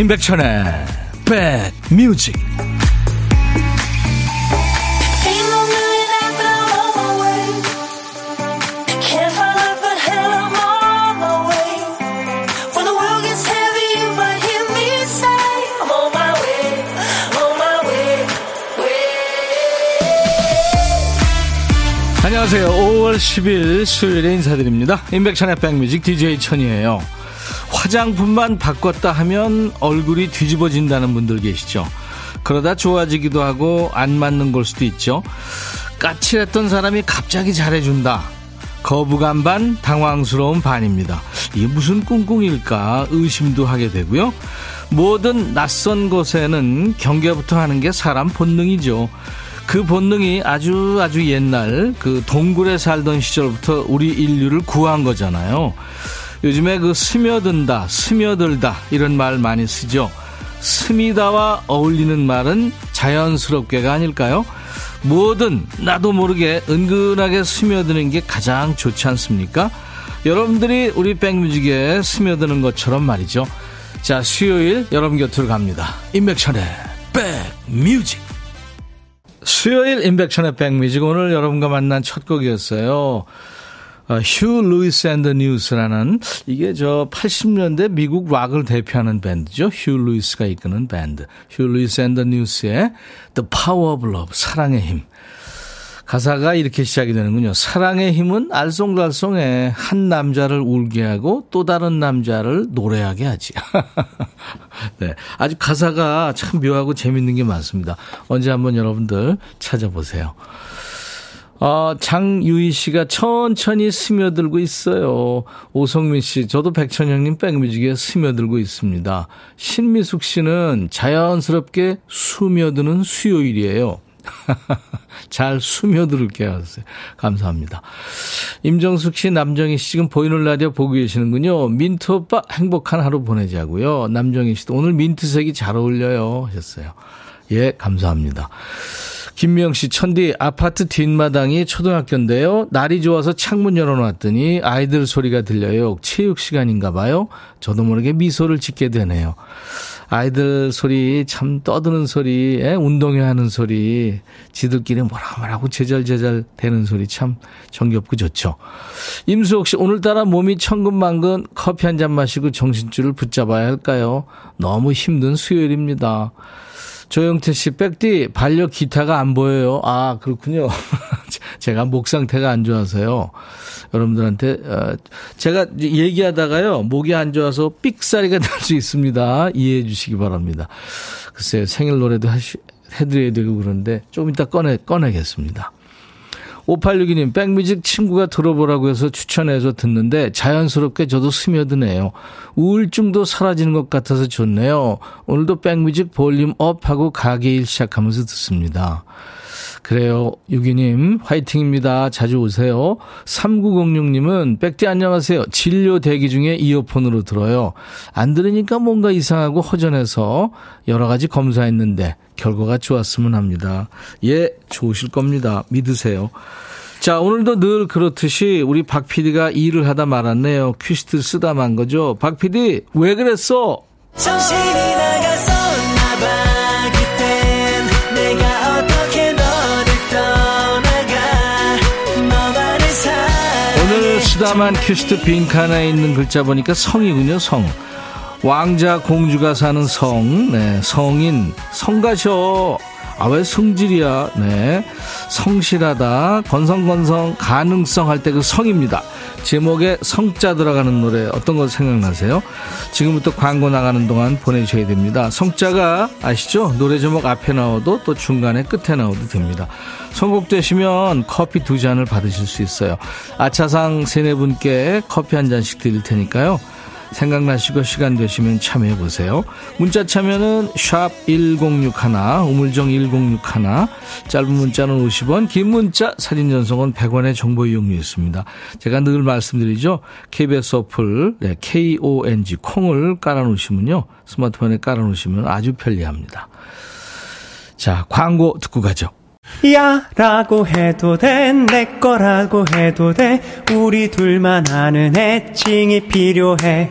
임백천의 백뮤직 안녕하세요. 5월 10일 수요일에 인사드립니다. 임백천의 백뮤직 DJ 천이에요. 화장품만 바꿨다 하면 얼굴이 뒤집어진다는 분들 계시죠. 그러다 좋아지기도 하고 안 맞는 걸 수도 있죠. 까칠했던 사람이 갑자기 잘해준다. 거부감 반, 당황스러운 반입니다. 이게 무슨 꿍꿍일까 의심도 하게 되고요. 모든 낯선 곳에는 경계부터 하는 게 사람 본능이죠. 그 본능이 아주 아주 옛날 그 동굴에 살던 시절부터 우리 인류를 구한 거잖아요. 요즘에 그 스며든다, 스며들다 이런 말 많이 쓰죠. 스미다와 어울리는 말은 자연스럽게가 아닐까요? 뭐든 나도 모르게 은근하게 스며드는 게 가장 좋지 않습니까? 여러분들이 우리 백뮤직에 스며드는 것처럼 말이죠. 자, 수요일 여러분 곁으로 갑니다. 임백천의 백뮤직. 수요일 임백천의 백뮤직 오늘 여러분과 만난 첫 곡이었어요. Huey Lewis and the News라는 이게 저 80년대 미국 락을 대표하는 밴드죠. 휴 루이스가 이끄는 밴드. Huey Lewis and the News의 The Power of Love, 사랑의 힘. 가사가 이렇게 시작이 되는군요. 사랑의 힘은 알쏭달쏭해 한 남자를 울게 하고 또 다른 남자를 노래하게 하지. 네. 아주 가사가 참 묘하고 재밌는 게 많습니다. 언제 한번 여러분들 찾아보세요. 어, 장유희 씨가 천천히 스며들고 있어요. 오성민 씨, 저도 백천영님 백뮤직에 스며들고 있습니다. 신미숙 씨는 자연스럽게 스며드는 수요일이에요. 잘 스며들을게요. 하세요. 감사합니다. 임정숙 씨, 남정희 씨 지금 보이는 라디오 보고 계시는군요. 민트 오빠 행복한 하루 보내자고요. 남정희 씨도 오늘 민트색이 잘 어울려요. 하셨어요. 예, 감사합니다. 김미영 씨, 천디 아파트 뒷마당이 초등학교인데요. 날이 좋아서 창문 열어놨더니 아이들 소리가 들려요. 체육 시간인가 봐요. 저도 모르게 미소를 짓게 되네요. 아이들 소리, 참 떠드는 소리, 에? 운동회 하는 소리, 지들끼리 뭐라 뭐라고 제잘제잘 되는 소리 참 정겹고 좋죠. 임수옥 씨, 오늘따라 몸이 천근만근 커피 한 잔 마시고 정신줄을 붙잡아야 할까요? 너무 힘든 수요일입니다. 조영태 씨, 백디, 반려 기타가 안 보여요. 아, 그렇군요. 제가 목 상태가 안 좋아서요. 여러분들한테, 어, 제가 얘기하다가요, 목이 안 좋아서 삑사리가 날 수 있습니다. 이해해 주시기 바랍니다. 글쎄요, 생일 노래도 하시, 해드려야 되고 그런데 좀 이따 꺼내, 꺼내겠습니다. 5862님, 백뮤직 친구가 들어보라고 해서 추천해서 듣는데 자연스럽게 저도 스며드네요. 우울증도 사라지는 것 같아서 좋네요. 오늘도 백뮤직 볼륨 업하고 가게 일 시작하면서 듣습니다. 그래요. 유기님, 화이팅입니다. 자주 오세요. 3906님은, 백디 안녕하세요. 진료 대기 중에 이어폰으로 들어요. 안 들으니까 뭔가 이상하고 허전해서 여러 가지 검사했는데, 결과가 좋았으면 합니다. 예, 좋으실 겁니다. 믿으세요. 자, 오늘도 늘 그렇듯이 우리 박 PD가 일을 하다 말았네요. 퀴스트 쓰다 만 거죠. 박 PD, 왜 그랬어? 정신이 나갔었 쓰다 만 큐스트 빈칸에 있는 글자 보니까 성이군요, 성. 왕자, 공주가 사는 성, 네, 성인, 성가셔. 아, 왜 성질이야? 네. 성실하다, 건성건성, 가능성 할 때 그 성입니다. 제목에 성자 들어가는 노래 어떤 거 생각나세요? 지금부터 광고 나가는 동안 보내주셔야 됩니다. 성자가 아시죠? 노래 제목 앞에 나와도 또 중간에 끝에 나와도 됩니다. 선곡되시면 커피 두 잔을 받으실 수 있어요. 아차상 세네 분께 커피 한 잔씩 드릴 테니까요. 생각나시고 시간 되시면 참여해 보세요. 문자 참여는 샵 1061, 우물정 1061, 짧은 문자는 50원, 긴 문자 사진 전송은 100원의 정보 이용료 있습니다. 제가 늘 말씀드리죠. KBS 어플 네, KONG 콩을 깔아놓으시면요. 스마트폰에 깔아놓으시면 아주 편리합니다. 자, 광고 듣고 가죠. 야 라고 해도 돼 내 거라고 해도 돼 우리 둘만 아는 애칭이 필요해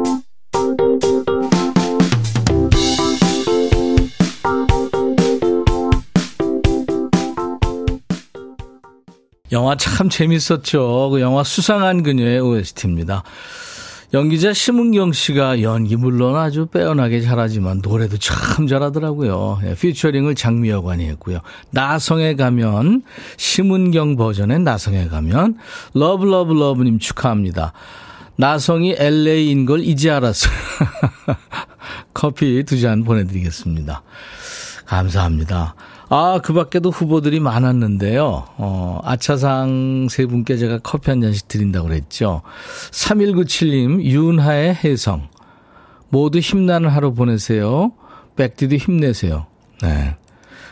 영화 참 재밌었죠. 그 영화 수상한 그녀의 OST입니다. 연기자 심은경 씨가 연기 물론 아주 빼어나게 잘하지만 노래도 참 잘하더라고요. 예, 피처링을 장미여관이 했고요. 나성에 가면 심은경 버전의 나성에 가면 love love love님 축하합니다. 나성이 LA인 걸 이제 알았어요. 커피 두 잔 보내드리겠습니다. 감사합니다. 아, 그 밖에도 후보들이 많았는데요. 어, 아차상 세 분께 제가 커피 한 잔씩 드린다고 그랬죠. 3197님, 윤하의 혜성. 모두 힘나는 하루 보내세요. 백디도 힘내세요. 네.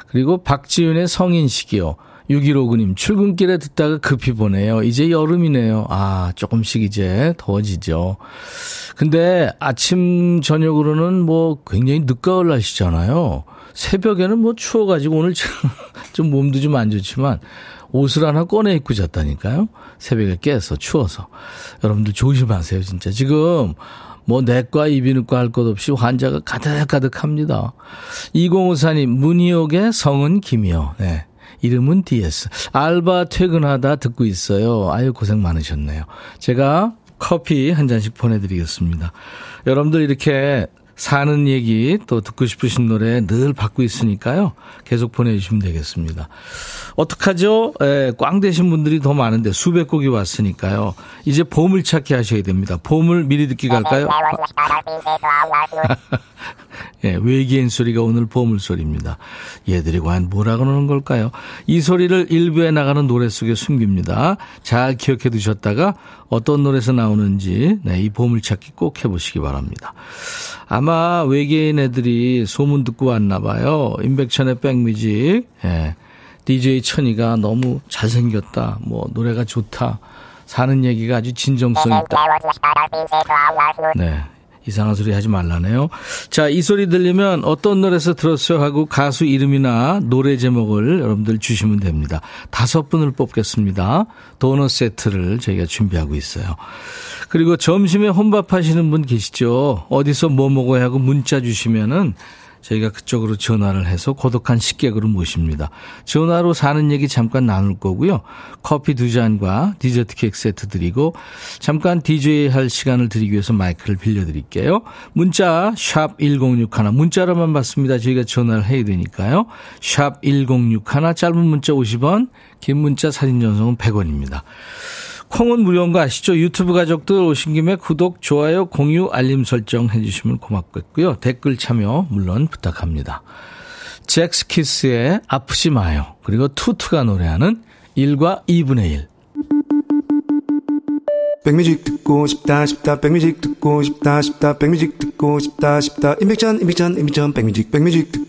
그리고 박지윤의 성인식이요. 6159님, 출근길에 듣다가 급히 보내요. 이제 여름이네요. 아, 조금씩 이제 더워지죠. 근데 아침, 저녁으로는 뭐 굉장히 늦가을 날씨잖아요. 새벽에는 뭐 추워가지고 오늘 좀 몸도 좀 안 좋지만 옷을 하나 꺼내 입고 잤다니까요. 새벽에 깨서 추워서. 여러분들 조심하세요, 진짜. 지금 뭐 내과, 이비인후과 할 것 없이 환자가 가득가득합니다. 2054님, 문희옥의 성은 김이요. 네. 이름은 DS. 알바 퇴근하다 듣고 있어요. 아유, 고생 많으셨네요. 제가 커피 한 잔씩 보내드리겠습니다. 여러분들 이렇게 사는 얘기 또 듣고 싶으신 노래 늘 받고 있으니까요. 계속 보내주시면 되겠습니다. 어떡하죠? 예, 꽝 되신 분들이 더 많은데 수백 곡이 왔으니까요. 이제 보물 찾기 하셔야 됩니다. 보물 미리 듣기 갈까요? 예, 외계인 소리가 오늘 보물 소리입니다. 얘들이 과연 뭐라 그러는 걸까요? 이 소리를 일부에 나가는 노래 속에 숨깁니다. 잘 기억해 두셨다가 어떤 노래에서 나오는지 네, 이 보물 찾기 꼭 해보시기 바랍니다. 아마 외계인 애들이 소문 듣고 왔나 봐요. 임백천의 백뮤직. 예. DJ 천이가 너무 잘생겼다. 뭐 노래가 좋다. 사는 얘기가 아주 진정성 있다. 네. 이상한 소리 하지 말라네요. 자, 이 소리 들리면 어떤 노래에서 들었어요 하고 가수 이름이나 노래 제목을 여러분들 주시면 됩니다. 다섯 분을 뽑겠습니다. 도넛 세트를 저희가 준비하고 있어요. 그리고 점심에 혼밥 하시는 분 계시죠? 어디서 뭐 먹어야 하고 문자 주시면은 저희가 그쪽으로 전화를 해서 고독한 식객으로 모십니다. 전화로 사는 얘기 잠깐 나눌 거고요. 커피 두 잔과 디저트 케이크 세트 드리고 잠깐 DJ 할 시간을 드리기 위해서 마이크를 빌려드릴게요. 문자 샵 1061, 문자로만 받습니다. 저희가 전화를 해야 되니까요. 샵 1061, 짧은 문자 50원, 긴 문자 사진 전송은 100원입니다. 콩은 무료인 거 아시죠? 유튜브 가족들 오신 김에 구독, 좋아요, 공유, 알림 설정 해주시면 고맙겠고요. 댓글 참여 물론 부탁합니다. 젝스키스의 아프지 마요. 그리고 투투가 노래하는 1과 2분의 1. 백뮤직 듣고 싶다 싶다 백뮤직 듣고 싶다 싶다 백뮤직 듣고 싶다 싶다 임백천 임백천 임백천 백뮤직 백뮤직 듣고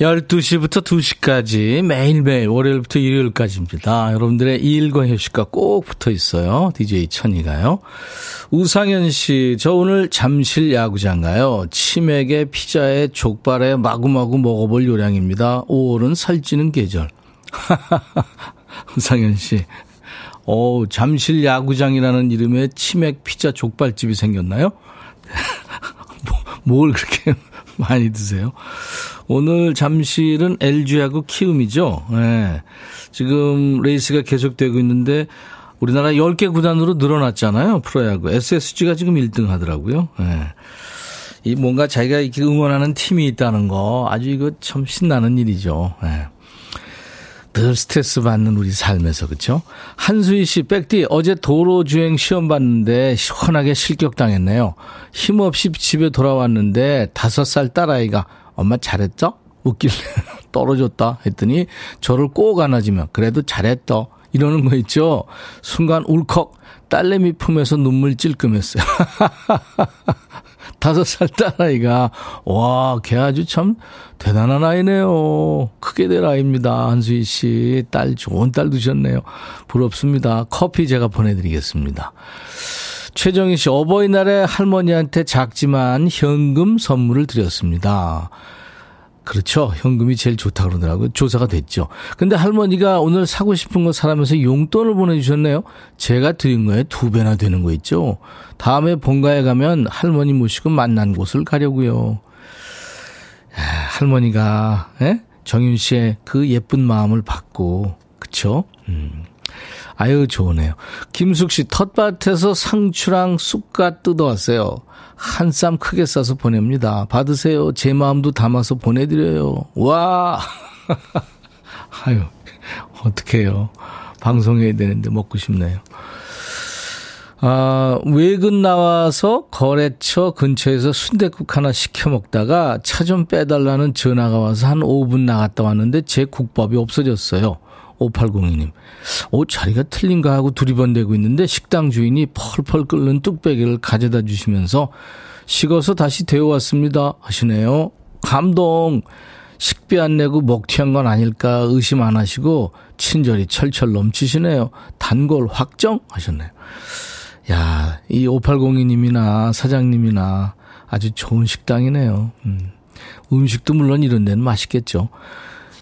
12시부터 2시까지 매일매일 월요일부터 일요일까지입니다. 여러분들의 일과 휴식과 꼭 붙어 있어요. DJ 천이가요. 우상현 씨, 저 오늘 잠실 야구장 가요. 치맥에 피자에 족발에 마구마구 먹어볼 요량입니다. 5월은 살찌는 계절. 우상현 씨. 오, 잠실 야구장이라는 이름의 치맥 피자 족발집이 생겼나요? 뭐, 뭘 그렇게 많이 드세요? 오늘 잠실은 LG하고 키움이죠. 네. 지금 레이스가 계속되고 있는데 우리나라 10개 구단으로 늘어났잖아요. 프로야구. SSG가 지금 1등 하더라고요. 네. 이 뭔가 자기가 이렇게 응원하는 팀이 있다는 거 아주 이거 참 신나는 일이죠. 네. 늘 스트레스 받는 우리 삶에서 그렇죠? 한수희 씨, 백디 어제 도로 주행 시험 봤는데 시원하게 실격당했네요. 힘없이 집에 돌아왔는데 다섯 살 딸아이가 엄마 잘했죠? 웃길래 떨어졌다 했더니 저를 꼭 안아주면 그래도 잘했다 이러는 거 있죠. 순간 울컥 딸내미 품에서 눈물 찔끔했어요. 다섯 살 딸아이가, 와, 걔 아주 참 대단한 아이네요. 크게 될 아이입니다. 한수희 씨. 딸, 좋은 딸 두셨네요. 부럽습니다. 커피 제가 보내드리겠습니다. 최정희 씨, 어버이날에 할머니한테 작지만 현금 선물을 드렸습니다. 그렇죠. 현금이 제일 좋다 그러더라고요. 조사가 됐죠. 근데 할머니가 오늘 사고 싶은 거 사라면서 용돈을 보내주셨네요. 제가 드린 거에 두 배나 되는 거 있죠. 다음에 본가에 가면 할머니 모시고 만난 곳을 가려고요. 야, 할머니가 에? 정윤 씨의 그 예쁜 마음을 받고 그쵸? 음. 아유 좋으네요. 김숙 씨 텃밭에서 상추랑 쑥갓 뜯어왔어요. 한 쌈 크게 싸서 보냅니다. 받으세요. 제 마음도 담아서 보내드려요. 와! 아유, 어떡해요. 방송해야 되는데 먹고 싶네요. 아, 외근 나와서 거래처 근처에서 순대국 하나 시켜 먹다가 차 좀 빼달라는 전화가 와서 한 5분 나갔다 왔는데 제 국밥이 없어졌어요. 5802님. 오, 자리가 틀린가 하고 두리번대고 있는데 식당 주인이 펄펄 끓는 뚝배기를 가져다 주시면서 식어서 다시 데워왔습니다. 하시네요. 감동. 식비 안 내고 먹튀한 건 아닐까 의심 안 하시고 친절히 철철 넘치시네요. 단골 확정? 하셨네요. 야, 이 5802님이나 사장님이나 아주 좋은 식당이네요. 음. 음식도 물론 이런 데는 맛있겠죠.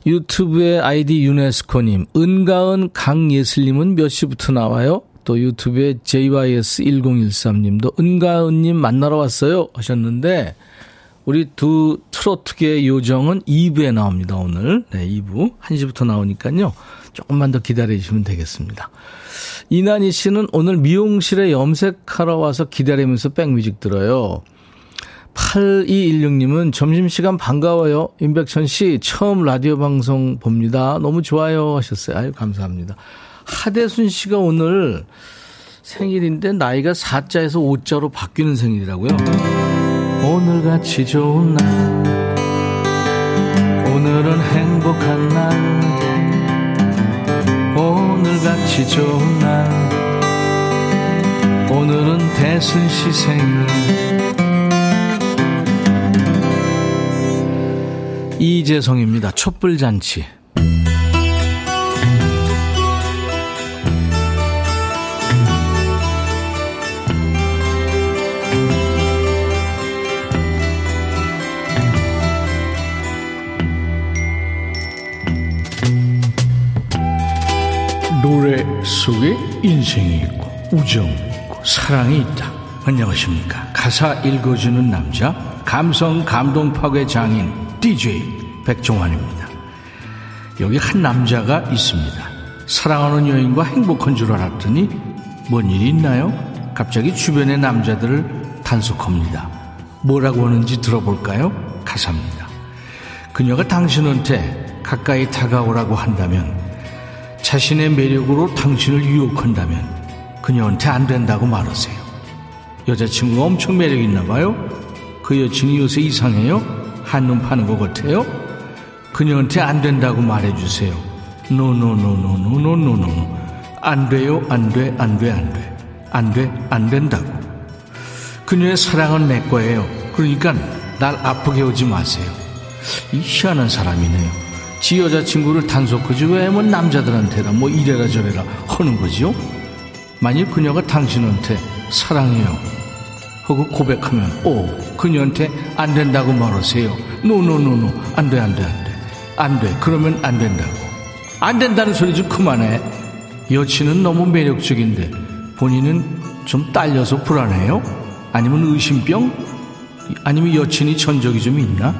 유튜브의 아이디 유네스코님, 은가은 강예슬님은 몇 시부터 나와요? 또 유튜브에 JYS1013님도 은가은님 만나러 왔어요 하셨는데 우리 두 트로트계 요정은 2부에 나옵니다 오늘. 네 2부. 1시부터 나오니까요. 조금만 더 기다려주시면 되겠습니다. 이난희 씨는 오늘 미용실에 염색하러 와서 기다리면서 백뮤직 들어요 8216님은 점심시간 반가워요. 임백천 씨, 처음 라디오 방송 봅니다. 너무 좋아요. 하셨어요. 아유, 감사합니다. 하대순 씨가 오늘 생일인데 나이가 4자에서 5자로 바뀌는 생일이라고요. 오늘같이 좋은 날, 오늘은 행복한 날, 오늘같이 좋은 날, 오늘은 대순 씨 생일. 이재성입니다. 촛불잔치. 노래 속에 인생이 있고 우정이 있고 사랑이 있다. 안녕하십니까. 가사 읽어주는 남자 감성 감동 파괴 장인 DJ 백종환입니다. 여기 한 남자가 있습니다. 사랑하는 여인과 행복한 줄 알았더니 뭔 일이 있나요? 갑자기 주변의 남자들을 단속합니다. 뭐라고 하는지 들어볼까요? 가사입니다. 그녀가 당신한테 가까이 다가오라고 한다면 자신의 매력으로 당신을 유혹한다면 그녀한테 안 된다고 말하세요. 여자친구가 엄청 매력 있나 봐요? 그 여친이 요새 이상해요? 한눈 파는 것 같아요? 그녀한테 안 된다고 말해주세요. 노노노노노노노노 안 돼요 안 돼 안 돼 안 돼 안 돼 안 된다고 그녀의 사랑은 내 거예요. 그러니까 날 아프게 오지 마세요. 이 희한한 사람이네요. 지 여자친구를 단속하지 왜 뭐 남자들한테라 뭐 이래라 저래라 하는 거지요? 만일 그녀가 당신한테 사랑해요. 하고 고백하면 오 그녀한테 안 된다고 말하세요. no no no no 안돼 안돼 안돼 안 돼 그러면 안 된다고 안 된다는 소리 좀 그만해. 여친은 너무 매력적인데 본인은 좀 딸려서 불안해요? 아니면 의심병? 아니면 여친이 전적이 좀 있나?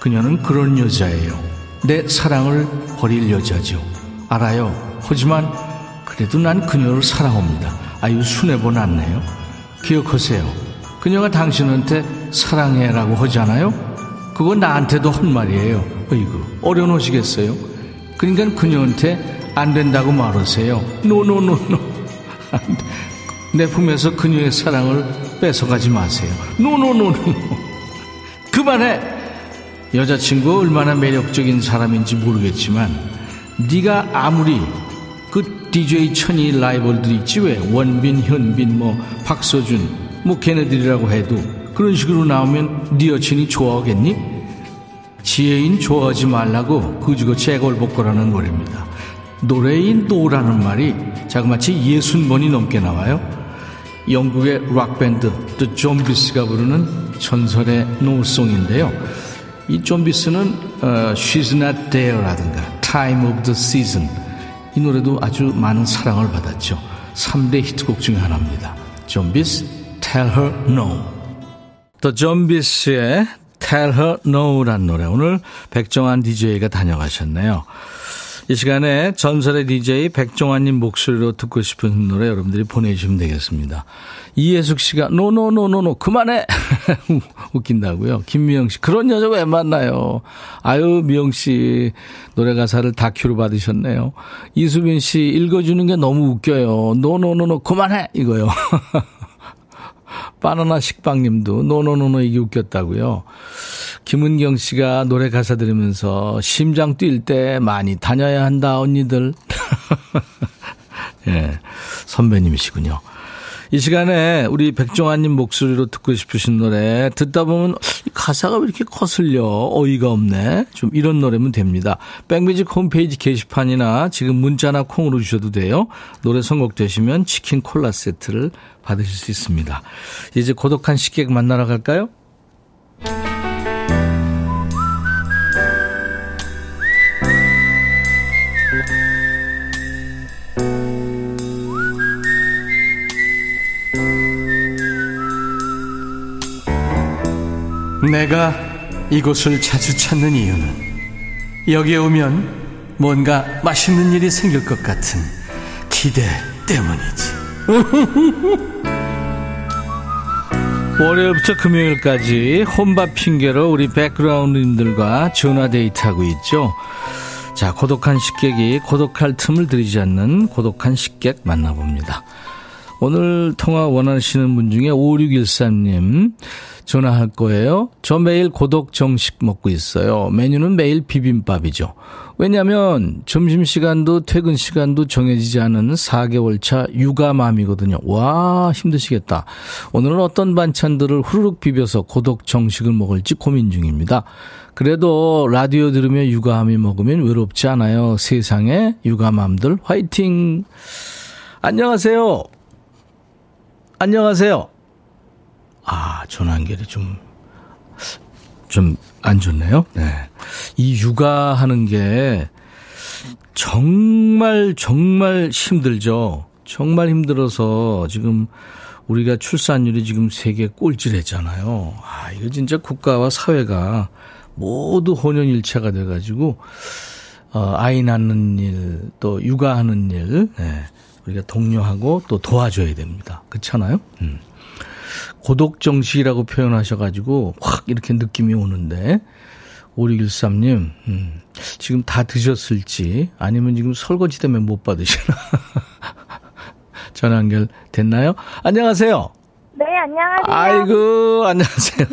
그녀는 그런 여자예요. 내 사랑을 버릴 여자죠. 알아요. 하지만 그래도 난 그녀를 사랑합니다. 아유 순해보 났네요. 기억하세요. 그녀가 당신한테 사랑해라고 하잖아요. 그거 나한테도 한 말이에요. 어이구, 어려놓으시겠어요? 그러니까 그녀한테 안 된다고 말하세요. no no no no. 내 품에서 그녀의 사랑을 뺏어가지 마세요. no no no no. 그만해. 여자친구 얼마나 매력적인 사람인지 모르겠지만 네가 아무리 그 DJ 천이 라이벌들 있지 왜 원빈, 현빈, 뭐 박서준, 뭐 걔네들이라고 해도 그런 식으로 나오면 네 여친이 좋아하겠니? 지혜인 좋아하지 말라고 그지고치 애걸복걸하는 노래입니다. 노래인 노라는 말이 자그마치 예순 번이 넘게 나와요. 영국의 락밴드 The 좀비스가 부르는 전설의 노송인데요. 이 좀비스는 어, She's Not There라든가 Time of the Season 이 노래도 아주 많은 사랑을 받았죠. 3대 히트곡 중에 하나입니다. 좀비스 Tell Her No. The 좀비스의 Tell Her No란 노래 오늘 백종환 DJ가 다녀가셨네요. 이 시간에 전설의 DJ 백종환님 목소리로 듣고 싶은 노래 여러분들이 보내주시면 되겠습니다. 이예숙 씨가 노노노노노 그만해 웃긴다고요. 김미영 씨 그런 여자 왜 만나요? 아유 미영 씨 노래 가사를 다큐로 받으셨네요. 이수빈 씨 읽어주는 게 너무 웃겨요. no no no no 그만해 이거요. 바나나 식빵님도 no no no no 이게 웃겼다고요. 김은경 씨가 노래 가사 들으면서 심장 뛸 때 많이 다녀야 한다 언니들. 예, 선배님이시군요. 이 시간에 우리 백종환님 목소리로 듣고 싶으신 노래 듣다 보면 가사가 왜 이렇게 거슬려? 어이가 없네. 좀 이런 노래면 됩니다. 백뮤직 홈페이지 게시판이나 지금 문자나 콩으로 주셔도 돼요. 노래 선곡되시면 치킨 콜라 세트를 받으실 수 있습니다. 이제 고독한 식객 만나러 갈까요? 내가 이곳을 자주 찾는 이유는 여기에 오면 뭔가 맛있는 일이 생길 것 같은 기대 때문이지. 월요일부터 금요일까지 혼밥 핑계로 우리 백그라운드님들과 전화 데이트하고 있죠. 자, 고독한 식객이 고독할 틈을 들이지 않는 고독한 식객 만나봅니다. 오늘 통화 원하시는 분 중에 5613님 전화할 거예요. 저 매일 고독 정식 먹고 있어요. 메뉴는 매일 비빔밥이죠. 왜냐하면 점심시간도 퇴근 시간도 정해지지 않은 4개월 차 육아맘이거든요. 와 힘드시겠다. 오늘은 어떤 반찬들을 후루룩 비벼서 고독 정식을 먹을지 고민 중입니다. 그래도 라디오 들으며 육아함이 먹으면 외롭지 않아요. 세상에 육아맘들 화이팅. 안녕하세요. 안녕하세요. 아, 전화 연결이 좀, 좀 안 좋네요. 네. 이 육아하는 게 정말, 정말 힘들죠. 정말 힘들어서 지금 우리가 출산율이 지금 세계 꼴찌했잖아요. 아, 이거 진짜 국가와 사회가 모두 혼연일체가 돼가지고, 어, 아이 낳는 일, 또 육아하는 일, 네. 우리가 독려하고 또 도와줘야 됩니다. 그렇잖아요? 음. 고독 정식이라고 표현하셔가지고 확 이렇게 느낌이 오는데 5613님 음, 지금 다 드셨을지 아니면 지금 설거지 때문에 못 받으시나 전화 연결 됐나요? 안녕하세요. 네, 안녕하세요. 아이고, 안녕하세요.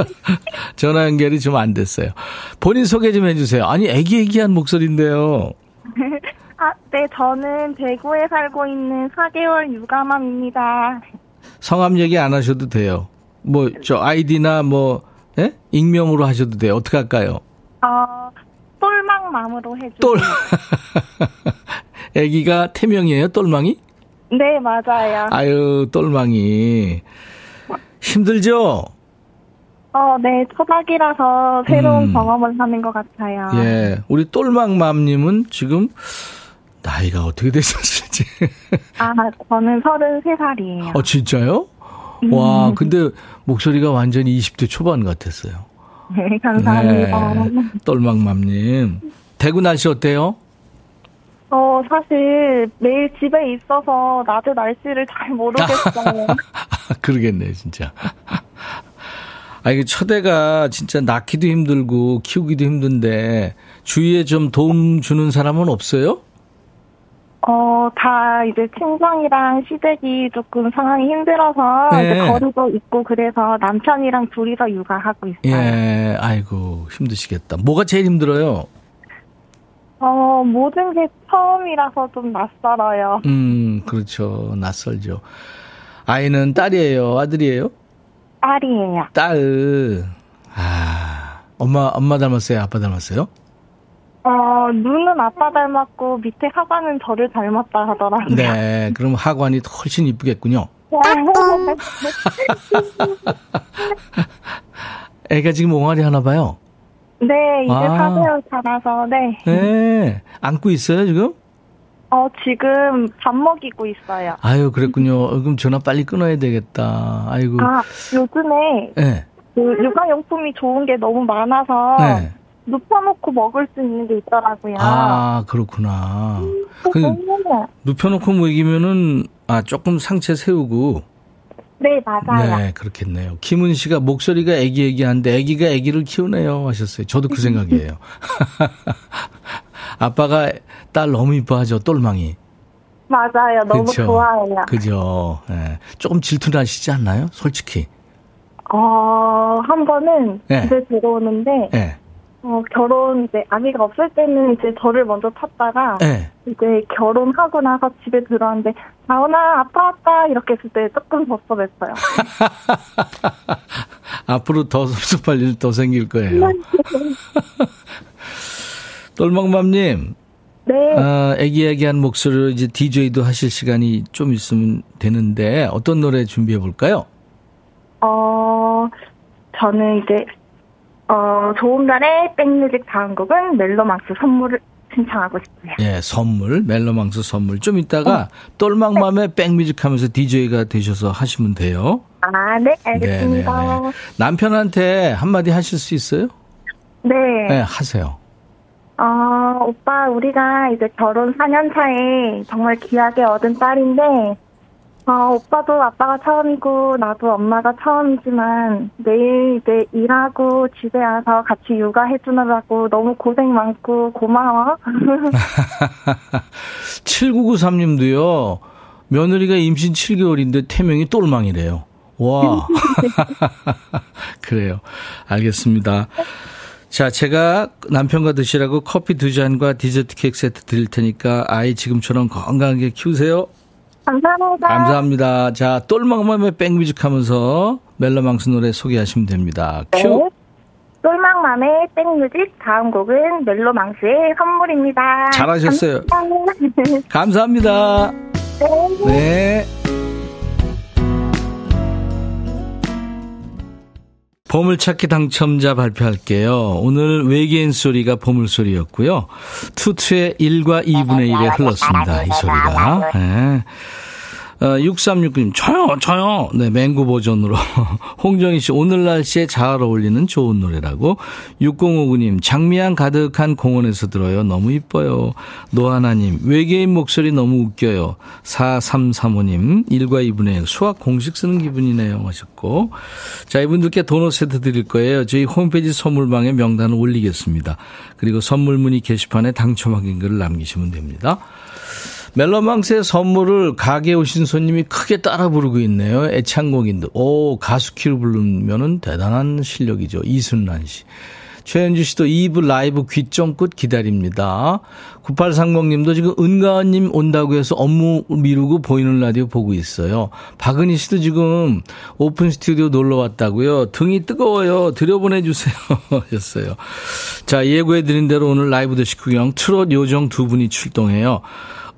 전화 연결이 좀 안 됐어요. 본인 소개 좀 해주세요. 아니, 애기애기한 목소리인데요. 아, 네, 저는 대구에 살고 있는 4개월 육아맘입니다. 성함 얘기 안 하셔도 돼요. 뭐, 저, 아이디나 뭐, 예? 익명으로 하셔도 돼요. 어떻게 할까요? 어, 똘망맘으로 해주세요. 똘. 애기가 태명이에요, 똘망이? 네, 맞아요. 아유, 똘망이. 힘들죠? 어, 네, 초박이라서 새로운 음. 경험을 하는 것 같아요. 예. 우리 똘망맘님은 지금 나이가 어떻게 되셨을지. 아, 저는 33살이에요. 어, 진짜요? 와, 근데 목소리가 완전히 20대 초반 같았어요. 네, 감사합니다. 네. 똘망맘님. 대구 날씨 어때요? 어, 사실 매일 집에 있어서 낮에 날씨를 잘 모르겠어요. 그러겠네, 진짜. 아, 이게 첫애가 진짜 낳기도 힘들고 키우기도 힘든데 주위에 좀 도움 주는 사람은 없어요? 어, 다 이제 친정이랑 시댁이 조금 상황이 힘들어서 네. 이제 거리도 있고 그래서 남편이랑 둘이서 육아하고 있어요. 예, 아이고, 힘드시겠다. 뭐가 제일 힘들어요? 어, 모든 게 처음이라서 좀 낯설어요. 음, 그렇죠. 낯설죠. 아이는 딸이에요? 아들이에요? 딸이에요. 딸. 아, 엄마, 엄마 닮았어요? 아빠 닮았어요? 어, 눈은 아빠 닮았고 밑에 하관은 저를 닮았다 하더라고요. 네, 그럼 하관이 훨씬 이쁘겠군요. 애가 지금 옹알이 하나 봐요. 네, 이제 아. 사세요 자라서 네. 네, 안고 있어요, 지금? 어, 지금 밥 먹이고 있어요. 아유, 그랬군요. 어, 그럼 전화 빨리 끊어야 되겠다. 아이고. 아, 요즘에 네, 그 육아용품이 좋은 게 너무 많아서 네. 눕혀놓고 먹을 수 있는 게 있더라고요. 아, 그렇구나. 그, 그, 눕혀놓고 먹이면은, 아, 조금 상체 세우고, 네, 맞아요. 네, 그렇겠네요. 김은 씨가 목소리가 애기애기한데 애기가 애기를 키우네요 하셨어요. 저도 그 생각이에요. 아빠가 딸 너무 이뻐하죠, 똘망이. 맞아요. 너무 그쵸? 좋아해요. 그죠. 예. 조금 질투나시지 않나요? 솔직히. 어, 한 번은 네. 집에 들어오는데, 예. 어, 결혼, 이제 아기가 없을 때는 이제 저를 먼저 탔다가, 예. 이제 결혼하고 나서 집에 들어왔는데, 나훈아, 아빠 왔다, 이렇게 했을 때 조금 섭섭했어요. 앞으로 더 섭섭할 일 더 생길 거예요. 똘망맘님, 네, 아, 애기애기한 목소리로 이제 DJ도 하실 시간이 좀 있으면 되는데, 어떤 노래 준비해 볼까요? 어, 저는 이제, 어, 좋은 날의 백뮤직 다음 곡은 멜로망스 선물을 신청하고 싶어요. 예, 선물, 멜로망스 선물. 좀 이따가 똘망맘의 백뮤직 하면서 DJ가 되셔서 하시면 돼요. 아, 네, 알겠습니다. 남편한테 한마디 하실 수 있어요? 네. 네, 하세요. 어, 오빠, 우리가 이제 결혼 4년 차에 정말 귀하게 얻은 딸인데, 어, 오빠도 아빠가 처음이고, 나도 엄마가 처음이지만, 내일 이제 일하고 집에 와서 같이 육아해주느라고 너무 고생 많고, 고마워. 7993님도요, 며느리가 임신 7개월인데 태명이 똘망이래요. 와. 그래요. 알겠습니다. 자, 제가 남편과 드시라고 커피 두 잔과 디저트 케이크 세트 드릴 테니까 아이 지금처럼 건강하게 키우세요. 감사합니다. 감사합니다. 자, 똘망맘의 백뮤직 하면서 멜로망스 노래 소개하시면 됩니다. 네. 큐. 똘망맘의 백뮤직 다음 곡은 멜로망스의 선물입니다. 잘하셨어요. 감사합니다. 감사합니다. 네. 네. 보물찾기 당첨자 발표할게요. 오늘 외계인 소리가 보물소리였고요. 투투의 1과 2분의 1에 흘렀습니다. 이 소리가. 네. 어, 6369님, 저요, 저요. 네, 맹구 버전으로. 홍정희 씨, 오늘 날씨에 잘 어울리는 좋은 노래라고. 6059님, 장미향 가득한 공원에서 들어요. 너무 이뻐요. 노하나님, 외계인 목소리 너무 웃겨요. 4335님, 1과 2분의 1, 수학 공식 쓰는 기분이네요. 하셨고. 자, 이분들께 도넛 세트 드릴 거예요. 저희 홈페이지 선물방에 명단을 올리겠습니다. 그리고 선물 문의 게시판에 당첨 확인글을 남기시면 됩니다. 멜로망스의 선물을 가게 오신 손님이 크게 따라 부르고 있네요. 애창곡인데. 오, 가수 키로 부르면은 대단한 실력이죠. 이순란 씨. 최현주 씨도 2부 라이브도 식후경 기다립니다. 9830님도 지금 은가은님 온다고 해서 업무 미루고 보이는 라디오 보고 있어요. 박은희 씨도 지금 오픈 스튜디오 놀러 왔다고요. 등이 뜨거워요. 들여보내주세요. 하셨어요. 자, 예고해드린 대로 오늘 라이브도 식후경 트롯 요정 두 분이 출동해요.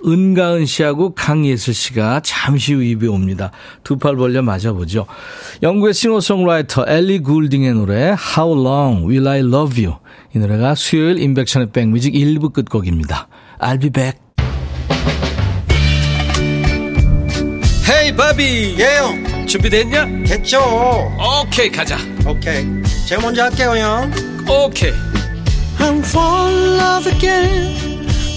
은가은 씨하고 강예슬 씨가 잠시 후 2부에 옵니다. 두 팔 벌려 맞아보죠. 영국의 싱어송라이터 엘리 굴딩의 노래 How Long Will I Love You 이 노래가 수요일 인백션의 백뮤직 1부 끝곡입니다. I'll be back. 헤이 바비 예영 준비됐냐? 됐죠 오케이 가자 오케이 제가 먼저 할게요 형 오케이 I'm fall in love again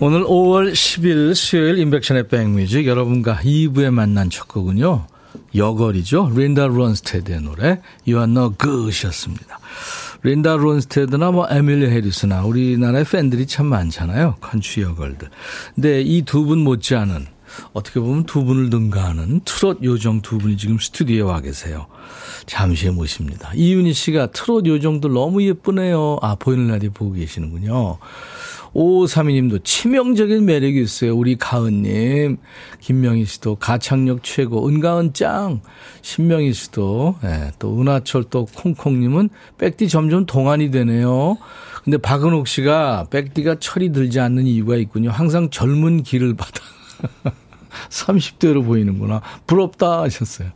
오늘 5월 10일 수요일 임백천의 백뮤직 여러분과 2부에 만난 첫 곡은요. 여걸이죠. 린다 론스테드의 노래 You Are No Good이었습니다. 린다 론스테드나 뭐 에밀루 해리스나 우리나라의 팬들이 참 많잖아요. 컨트리 여걸들. 근데 이 두 분 못지않은 어떻게 보면 두 분을 능가하는 트롯 요정 두 분이 지금 스튜디오에 와 계세요. 잠시 모십니다. 이윤희 씨가 트롯 요정들 너무 예쁘네요. 아, 보이는 라디오 보고 계시는군요. 5532님도 치명적인 매력이 있어요. 우리 가은님. 김명희 씨도 가창력 최고. 은가은 짱. 신명희 씨도. 예, 또 은하철 또 콩콩님은 백디 점점 동안이 되네요. 근데 박은옥 씨가 백디가 철이 들지 않는 이유가 있군요. 항상 젊은 길을 받아. 30대로 보이는구나. 부럽다 하셨어요.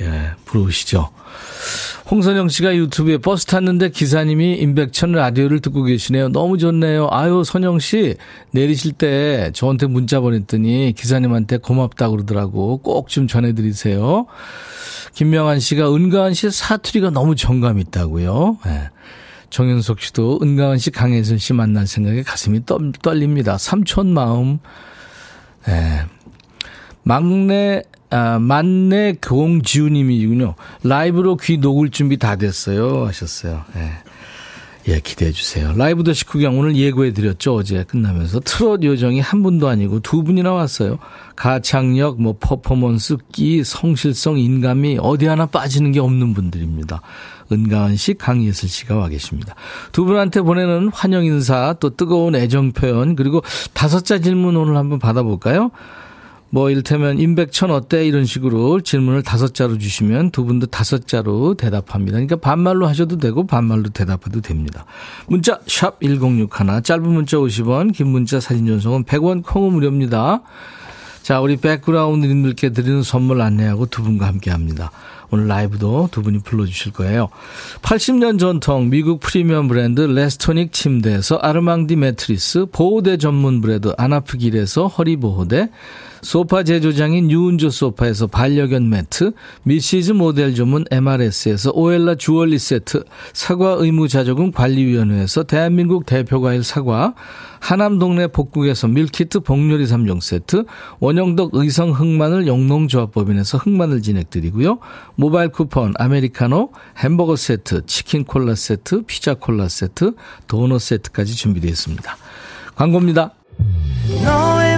예, 부러우시죠? 홍선영 씨가 유튜브에 버스 탔는데 기사님이 임백천 라디오를 듣고 계시네요. 너무 좋네요. 아유, 선영 씨, 내리실 때 저한테 문자 보냈더니 기사님한테 고맙다 그러더라고. 꼭 좀 전해드리세요. 김명환 씨가 은가은 씨 사투리가 너무 정감 있다고요. 예. 정윤석 씨도 은가은 씨, 강혜선 씨 만날 생각에 가슴이 떨, 떨립니다. 삼촌 마음. 예. 막내 아, 만내 공지우님이군요. 라이브로 귀 녹을 준비 다 됐어요. 하셨어요. 예. 예, 기대해 주세요. 라이브도 식후경 오늘 예고해 드렸죠. 어제 끝나면서 트롯 요정이 한 분도 아니고 두 분이나 왔어요. 가창력, 뭐 퍼포먼스, 끼, 성실성, 인간미 어디 하나 빠지는 게 없는 분들입니다. 은가은 씨, 강예슬 씨가 와 계십니다. 두 분한테 보내는 환영 인사, 또 뜨거운 애정 표현, 그리고 다섯 자 질문 오늘 한번 받아볼까요? 뭐 이를테면 임백천 어때 이런 식으로 질문을 다섯 자로 주시면 두 분도 다섯 자로 대답합니다. 그러니까 반말로 하셔도 되고 반말로 대답해도 됩니다. 문자 샵 1061, 짧은 문자 50원, 긴 문자 사진 전송은 100원 콩은 무료입니다. 자, 우리 백그라운드님들께 드리는 선물 안내하고 두 분과 함께 합니다. 오늘 라이브도 두 분이 불러주실 거예요. 80년 전통 미국 프리미엄 브랜드 레스토닉 침대에서 아르망디 매트리스, 보호대 전문 브랜드 아나프길에서 허리보호대, 소파 제조장인 유운조 소파에서 반려견 매트, 미시즈 모델 전문 MRS에서 오엘라 주얼리 세트, 사과 의무 자조금 관리위원회에서 대한민국 대표 과일 사과, 하남 동네 복국에서 밀키트 복요리 3종 세트, 원형덕 의성 흑마늘 영농조합법인에서 흑마늘 진행드리고요. 모바일 쿠폰, 아메리카노, 햄버거 세트, 치킨 콜라 세트, 피자 콜라 세트, 도넛 세트까지 준비되어 있습니다. 광고입니다. 너의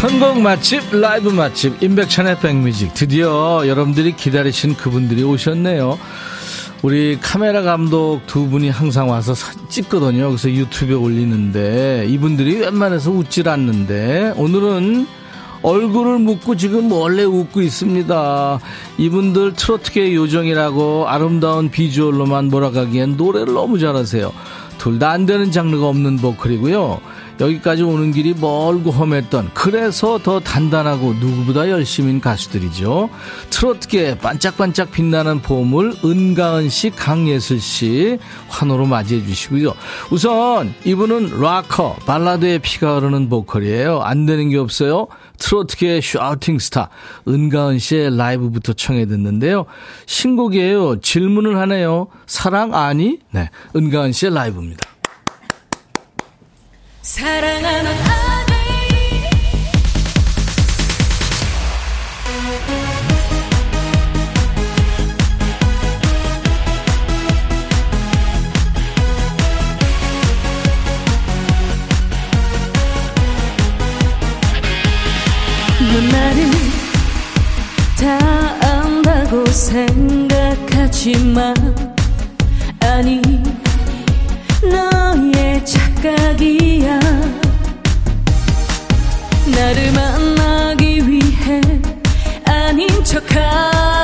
선곡 맛집, 라이브 맛집, 임백천의 백뮤직. 드디어 여러분들이 기다리신 그분들이 오셨네요. 우리 카메라 감독 두 분이 항상 와서 찍거든요. 그래서 유튜브에 올리는데 이분들이 웬만해서 웃질 않는데 오늘은 얼굴을 묶고 지금 원래 웃고 있습니다. 이분들 트로트계 요정이라고 아름다운 비주얼로만 몰아가기엔 노래를 너무 잘하세요. 둘 다 안 되는 장르가 없는 보컬이고요. 여기까지 오는 길이 멀고 험했던 그래서 더 단단하고 누구보다 열심인 가수들이죠. 트로트계 반짝반짝 빛나는 보물 은가은 씨, 강예슬 씨 환호로 맞이해 주시고요. 우선 이분은 락커, 발라드의 피가 흐르는 보컬이에요. 안 되는 게 없어요. 트로트계 shouting 스타 은가은 씨의 라이브부터 청해 듣는데요. 신곡이에요. 질문을 하네요. 사랑 아니? 네, 은가은 씨의 라이브입니다. 사랑하는 아들. 누나는 다 안다고 생각하지만 아니 착각이야. 나를 만나기 위해 아닌 척하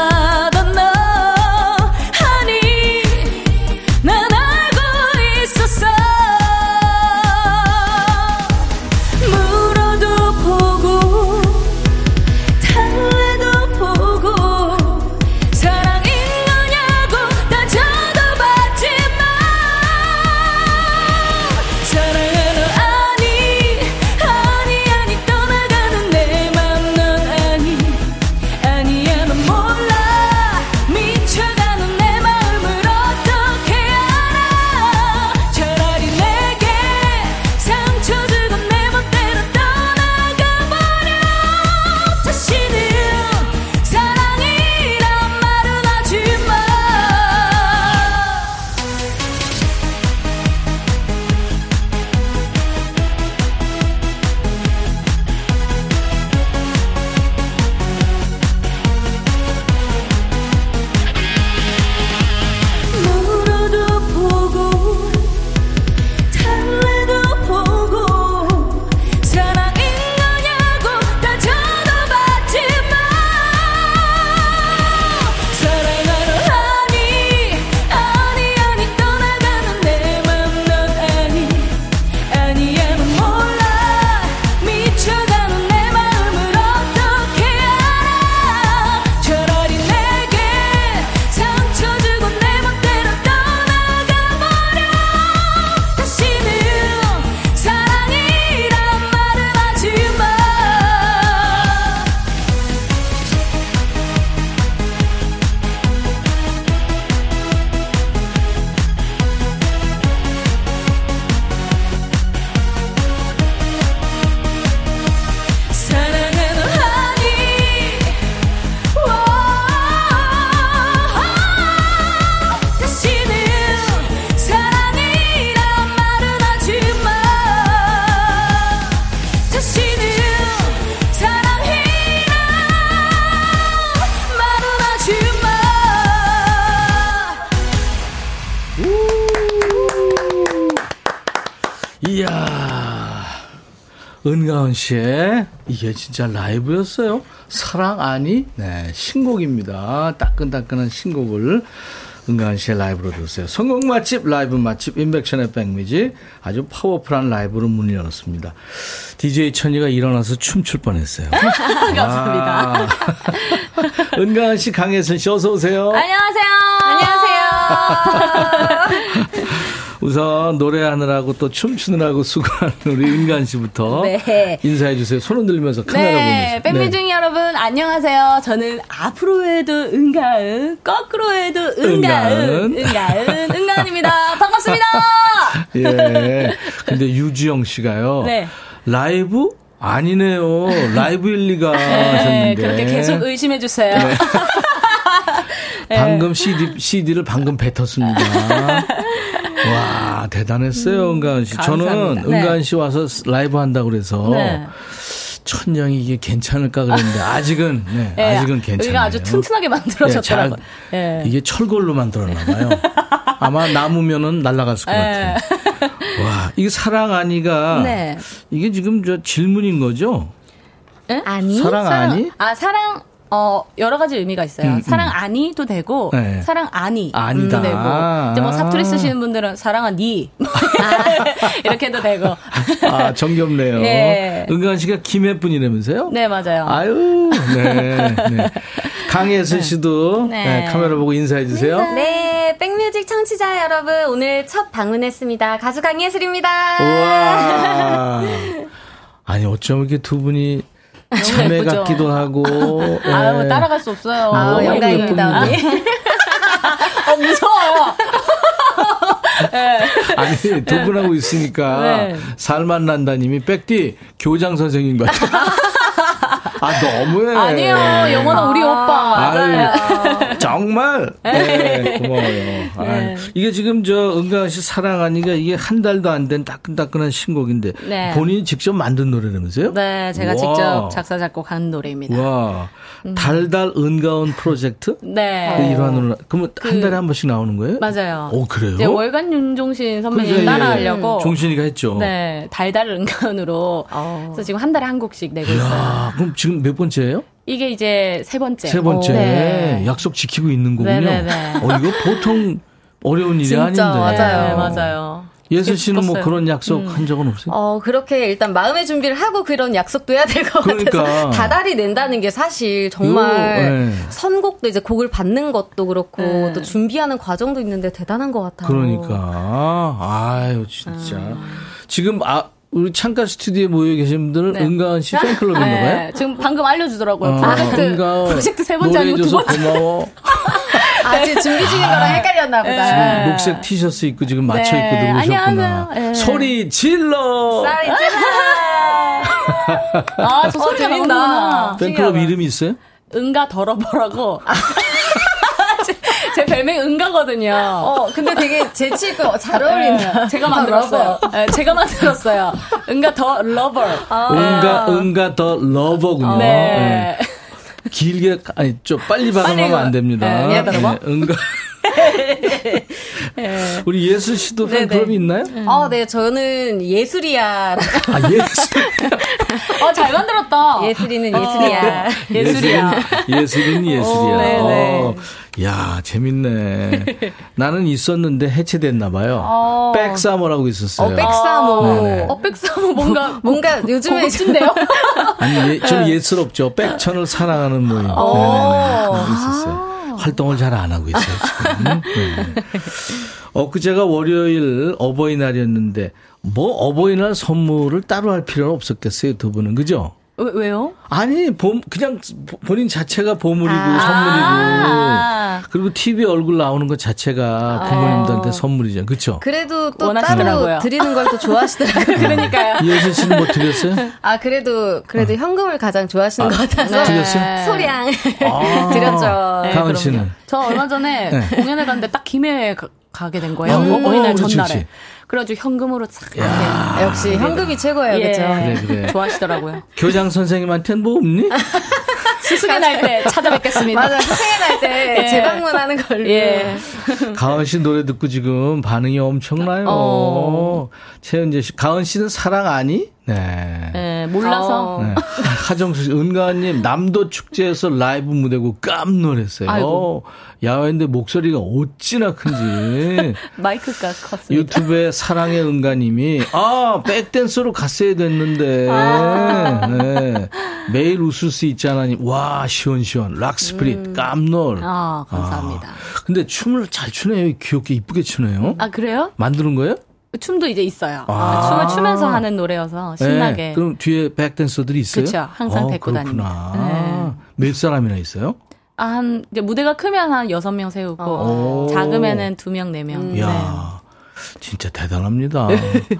씨의 이게 진짜 라이브였어요. 사랑 아니? 네, 신곡입니다. 따끈따끈한 신곡을 은가은 씨의 라이브로 들었어요. 성공 맛집, 라이브 맛집, 인백션의 백미지 아주 파워풀한 라이브로 문을 열었습니다. DJ 천이가 일어나서 춤출 뻔했어요. 감사합니다. 은가은 씨, 강혜선 씨, 어서 오세요. 안녕하세요. 안녕하세요. 우선 노래하느라고 또 춤추느라고 수고하는 우리 은간 씨부터 네. 인사해 주세요. 손 흔들면서 카메라 네, 보면서. 팬미중 여러분 안녕하세요. 저는 앞으로 해도 은가은, 거꾸로 해도 은가은, 은가은. 은가은, 은가은입니다. 반갑습니다. 예. 근데 유지영 씨가요. 네. 라이브 아니네요. 라이브일 리가 네, 하셨는데. 그렇게 계속 의심해 주세요. 네. 방금 CD, CD를 방금 뱉었습니다. 와, 대단했어요, 은가은 씨. 저는 감사합니다. 네. 은가은 씨 와서 라이브 한다고 그래서 네. 천영이 이게 괜찮을까 그랬는데 아직은 네, 네, 아직은 괜찮아요. 여기가 아주 튼튼하게 만들어졌더라고요. 잘- 이게 철골로 만들었나 봐요. 아마 남으면은 날아갔을 것 같아요. 와, 이게 사랑 아니가 네. 이게 지금 저 질문인 거죠? 아니? 사랑 아니? 아, 사랑 어, 여러 가지 의미가 있어요. 음, 음. 사랑 아니도 되고, 네. 사랑 아니. 아니다. 도 되고, 이제 뭐 사투리 쓰시는 분들은 사랑하니. 이렇게 해도 되고. 아, 정겹네요. 예. 은간 씨가 김해분이라면서요? 네, 맞아요. 아유, 네. 네. 강혜슬 씨도 네. 네, 카메라 보고 인사해 주세요. 네, 백뮤직 청취자 여러분, 오늘 첫 방문했습니다. 가수 강예슬입니다. 우와. 아니, 어쩜 이렇게 두 분이 자매 예쁘죠? 같기도 하고. 예. 아유, 따라갈 수 없어요. 아우, 너무 영광입니다. 어, 무서워요. 아니, 두 분하고 있으니까 네. 살만 난다님이 백디 교장 선생님 같아. 아, 너무해. 아니요, 영원한 우리 오빠. 아유, 정말. 네, 고마워요. 아유, 이게 지금 저 은가은 씨 사랑하니까 이게 한 달도 안 된 따끈따끈한 신곡인데 네. 본인이 직접 만든 노래라면서요? 네, 제가 우와. 직접 작사, 작곡한 노래입니다. 와, 달달 은가은 프로젝트? 그 네. 일환으로 그러면 한 달에 한 번씩 나오는 거예요? 맞아요. 오 그래요? 월간 윤종신 선배님 그죠, 예. 따라하려고. 종신이가 했죠. 네, 달달 은가은으로. 그래서 지금 한 달에 한 곡씩 내고 있어요. 야, 그럼 지금 몇 번째예요? 이게 이제 세 번째. 세 번째. 네. 약속 지키고 있는 거군요. 네네네. 어, 이거 보통 어려운 일이 진짜 아닌데. 맞아요. 네, 맞아요. 예슬 씨는 뭐 싶었어요. 그런 약속 음. 한 적은 없어요? 어, 그렇게 일단 마음의 준비를 하고 그런 약속도 해야 될 것 그러니까. 같아서 다달이 낸다는 게 사실 정말 요, 네. 선곡도 이제 곡을 받는 것도 그렇고 네. 또 준비하는 과정도 있는데 대단한 것 같아요. 그러니까. 아유, 진짜. 지금, 아, 우리 창가 스튜디오에 모여 계신 분들은 네. 은가은 씨 팬클럽인가 봐요? 네, 지금 방금 알려주더라고요. 아, 프로젝트, 은가은 프로젝트 세 번째 아니고 두 번째. 고마워. 아직 준비 중인 거랑 헷갈렸나 보다. 지금 녹색 티셔츠 입고 지금 맞춰 입고 네, 들어오셨구나. 네. 소리 질러! 쌀이 아, 저 소리가 재밌다. 나오는구나. 팬클럽 이름이 있어요? 은가 덜어보라고. 제, 제 별명이 은가거든요. 어, 근데 되게 재치있고 잘 어울린다. 네, 제가 만들었어요. 네, 제가 만들었어요. 은가 더 러버. 은가, 은가 더 러버군요. 네. 네. 길게, 아니, 좀 빨리 발음하면. 안 됩니다. 네. 네, 은가. 우리 예슬 씨도 팬클럽이 있나요? 어, 네, 저는 예술이야. 아, 예슬. 어, 잘 만들었다. 예술이는 예술이야. 예술이야. 예술인 예술이야. 오, 네네. 어, 야, 재밌네. 나는 있었는데 해체됐나 봐요. 백사머라고 있었어요. 어, 백사모. 네네. 어, 백사모 뭔가 뭔가 요즘에 고급진데요? 아니, 예, 좀 예스럽죠. 백천을 사랑하는 모임. 네네네. 그런 게 있었어요. 활동을 잘 안 하고 있어요, 지금. 네. 엊그제가 월요일 어버이날이었는데, 뭐 어버이날 선물을 따로 할 필요는 없었겠어요, 두 분은. 그죠? 왜, 왜요? 아니, 봄, 그냥 본인 자체가 보물이고 아. 선물이고. 그리고 TV 얼굴 나오는 것 자체가 부모님들한테 선물이죠. 그쵸? 그래도 또. 따로 드리는 걸 또 좋아하시더라고요. 그러니까요. 이혜진 씨는 뭐 드렸어요? 아, 그래도, 그래도 현금을 가장 좋아하시는 것 같아서. 드렸어요? 소량 아. 드렸죠. 네, 가은. 씨는? 저 얼마 전에 네. 공연을 갔는데 딱 김해에 가, 가게 된 거예요. 아, 어, 어버이날 그렇지, 전날에. 그래가지고 현금으로 싹 이렇게. 역시 현금이 최고예요, 예. 그죠? 그래, 그래. 좋아하시더라고요. 교장 선생님한테는 뭐 없니? 스승의 날 때 찾아뵙겠습니다. 맞아, 수생의 날때 예. 재방문하는 걸로. 예. 가은 씨 노래 듣고 지금 반응이 엄청나요. 어. 최은재 씨, 가은 씨는 사랑 아니? 네. 예, 몰라서. 어. 네. 하정수 씨, 은가은님, 남도 축제에서 라이브 무대 고 깜놀했어요. 아이고. 야외인데 목소리가 어찌나 큰지. 마이크가 컸습니다. 유튜브에 사랑의 은가님이, 아, 백댄서로 갔어야 됐는데. 아. 네. 매일 웃을 수 있잖아님. 와, 시원시원. 락스프릿, 깜놀. 음. 아, 감사합니다. 근데 춤을 잘 추네요. 귀엽게 이쁘게 추네요. 아, 그래요? 만드는 거예요? 춤도 이제 있어요. 아. 춤을 추면서 하는 노래여서 신나게. 네. 그럼 뒤에 백댄서들이 있어요? 그쵸. 항상 데리고 그렇구나. 다닙니다. 몇 사람이나 있어요? 아, 한, 이제 무대가 크면 한 여섯 명 세우고, 오. 작으면은 두 명, 네 명. 이야, 진짜 대단합니다.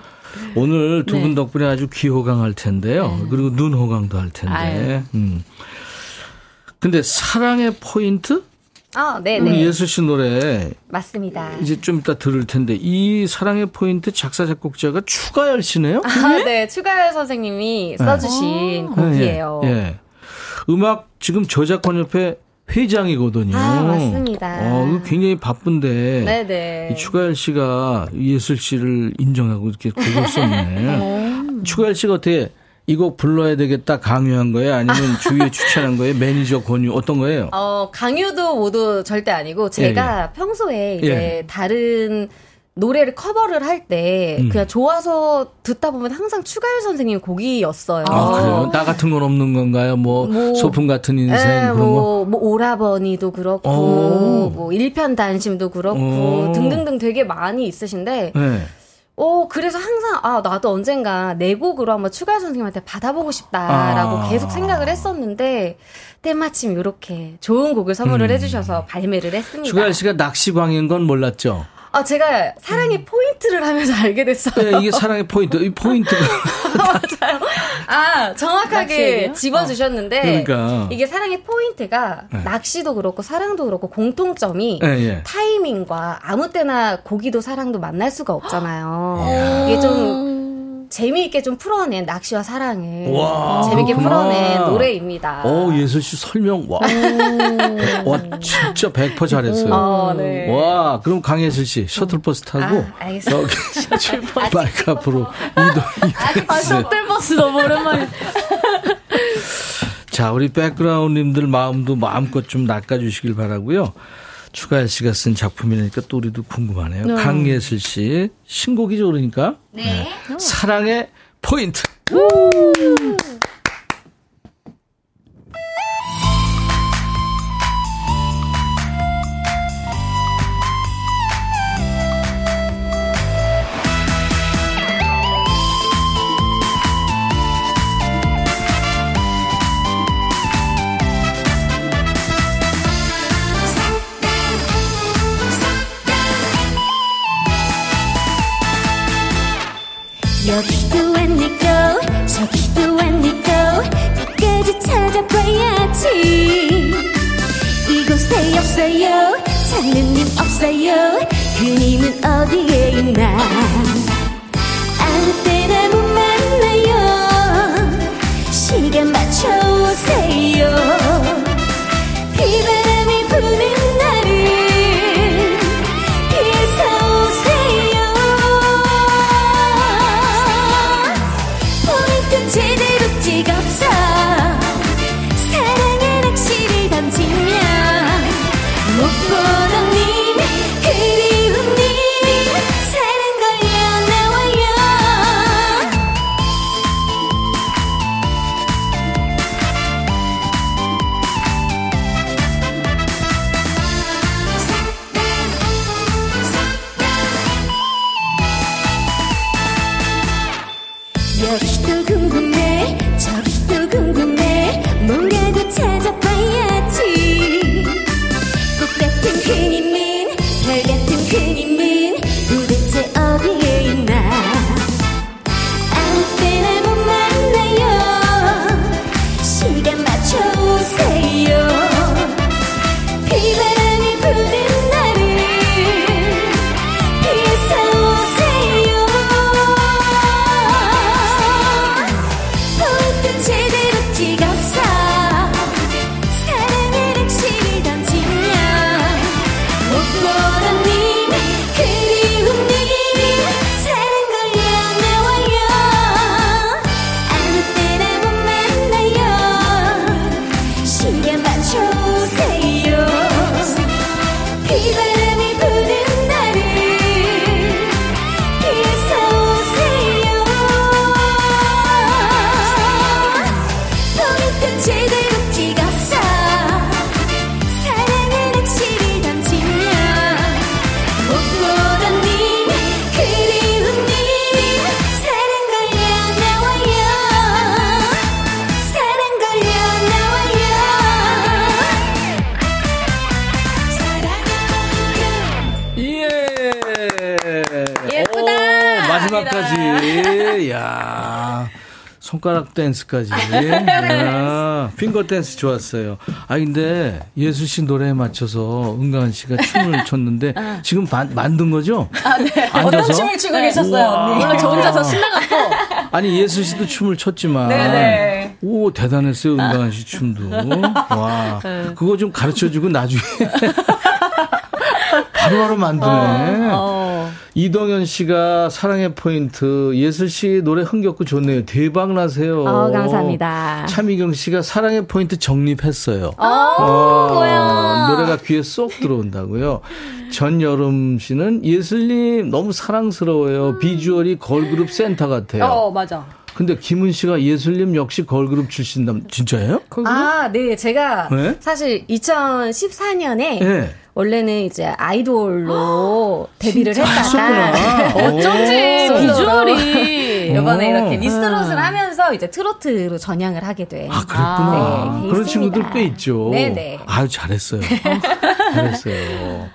오늘 두분 네. 덕분에 아주 귀 호강할 텐데요. 그리고 눈 호강도 할 텐데. 아유. 음. 근데 사랑의 포인트? 아, 우리 네네. 예수 씨 노래 맞습니다. 이제 좀 이따 들을 텐데 이 사랑의 포인트 작사 작곡자가 추가열 씨네요? 아, 네. 추가열 선생님이 써주신 곡이에요. 예, 예. 음악 지금 저작권 협회 회장이거든요. 아, 맞습니다. 어, 굉장히 바쁜데 네네. 이 추가열 씨가 예슬 씨를 인정하고 이렇게 곡을 썼네. 추가열 씨가 어떻게 이 곡 불러야 되겠다 강요한 거예요? 아니면 주위에 추천한 거예요? 매니저 권유 어떤 거예요? 어, 강요도 모두 절대 아니고 제가 예, 평소에 이제 예. 다른 노래를 커버를 할때 음. 그냥 좋아서 듣다 보면 항상 추가열 선생님 곡이었어요. 아, 그래요? 나 같은 건 없는 건가요? 뭐, 뭐, 소풍 같은 인생 예, 그런 거? 뭐, 뭐 오라버니도 그렇고 오. 뭐 일편단심도 그렇고 오. 등등등 되게 많이 있으신데 네. 어 그래서 항상 아 나도 언젠가 내 곡으로 한번 추가열 선생님한테 받아보고 싶다라고 아. 계속 생각을 했었는데 때마침 이렇게 좋은 곡을 선물을 음. 해주셔서 발매를 했습니다. 추가열 씨가 낚시광인 건 몰랐죠? 아 제가 사랑의 포인트를 하면서 알게 됐어요. 네, 이게 사랑의 포인트. 이 포인트가. 맞아요. 아, 정확하게? 집어주셨는데. 그러니까. 이게 사랑의 포인트가 네. 낚시도 그렇고 사랑도 그렇고 공통점이 예, 예. 타이밍과 아무 때나 고기도 사랑도 만날 수가 없잖아요. 이게 좀 재미있게 좀 풀어낸 낚시와 사랑을 와, 재미있게 그렇구나. 풀어낸 노래입니다. 오, 예슬 씨 설명, 와. 와, 진짜 100% 잘했어요. 어, 네. 와, 그럼 강예슬 씨 셔틀버스 타고 아, 알겠습니다. 여기 마이크 앞으로 이동 아, 이동해주세요. 셔틀버스 너무 오랜만에. 자, 우리 백그라운드님들 마음도 마음껏 좀 낚아주시길 바라고요. 추가열 씨가 쓴 작품이니까 또 우리도 궁금하네요. 강예슬 씨 신곡이죠, 그러니까. 네. 사랑의 포인트. 여 손가락 댄스까지. 야, finger 댄스 좋았어요. 아, 근데 예슬 씨 노래에 맞춰서 은가은 씨가 춤을 췄는데 지금 반- 만든 거죠? 아, 네. 앉아서? 어떤 춤을 추고 계셨어요, 우와. 언니? 원래 저 혼자서 신나갖고. 아니, 예슬 씨도 춤을 췄지만. 네네. 오, 대단했어요, 은가은 씨 춤도. 와. 그거 좀 가르쳐 주고 나중에. 바로바로 만드네. 어. 이동현 씨가 사랑의 포인트 예슬 씨 노래 흥겹고 좋네요. 대박 나세요. 어, 감사합니다. 차미경 씨가 사랑의 포인트 정립했어요. 어, 어. 노래가 귀에 쏙 들어온다고요. 전여름 씨는 예슬님 너무 사랑스러워요. 비주얼이 걸그룹 센터 같아요. 어, 맞아. 근데 김은 씨가 예슬님 역시 걸그룹 출신남 진짜예요? 아, 네. 제가 네? 사실 2014년에 네. 원래는 이제 아이돌로 데뷔를 진짜 했다가. 어쩐지 오. 비주얼이. 이번에 오. 이렇게 미스트롯을 하면서 이제 트로트로 전향을 하게 돼. 아, 그랬구나. 네, 돼 그런 있습니다. 친구들 꽤 있죠. 네네. 아유, 잘했어요. 잘했어요.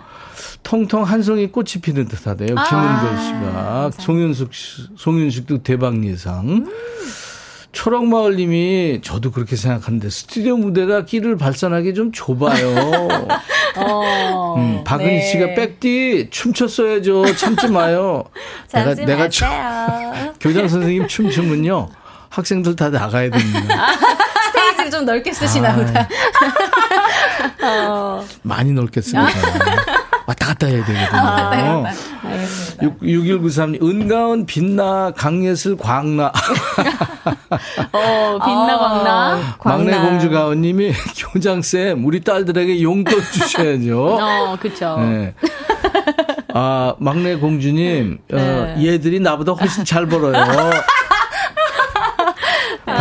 통통 한 송이 꽃이 피는 듯 하대요. 아, 김은별 씨가. 송윤숙, 씨- 송윤숙도 대박 예상. 초록마을 님이 저도 그렇게 생각하는데 스튜디오 무대가 끼를 발산하기 좀 좁아요. 어. 음, 박은희 네. 씨가 백디 춤췄어야죠. 참지 마요. 내가, 내가 춤-. 교장 선생님 춤추면요. 학생들 다 나가야 됩니다. 스테이지를 좀 넓게 쓰시나 보다. 많이 넓게 씁니다. 왔다 갔다 해야 되거든요. 6193님, 은가은, 빛나, 강예슬, 광나. 어, 빛나 광나. 막내. 공주 가은님이, 교장쌤, 우리 딸들에게 용돈 주셔야죠. 어, 그쵸. 네. 아, 막내 공주님, 어, 네. 얘들이 나보다 훨씬 잘 벌어요.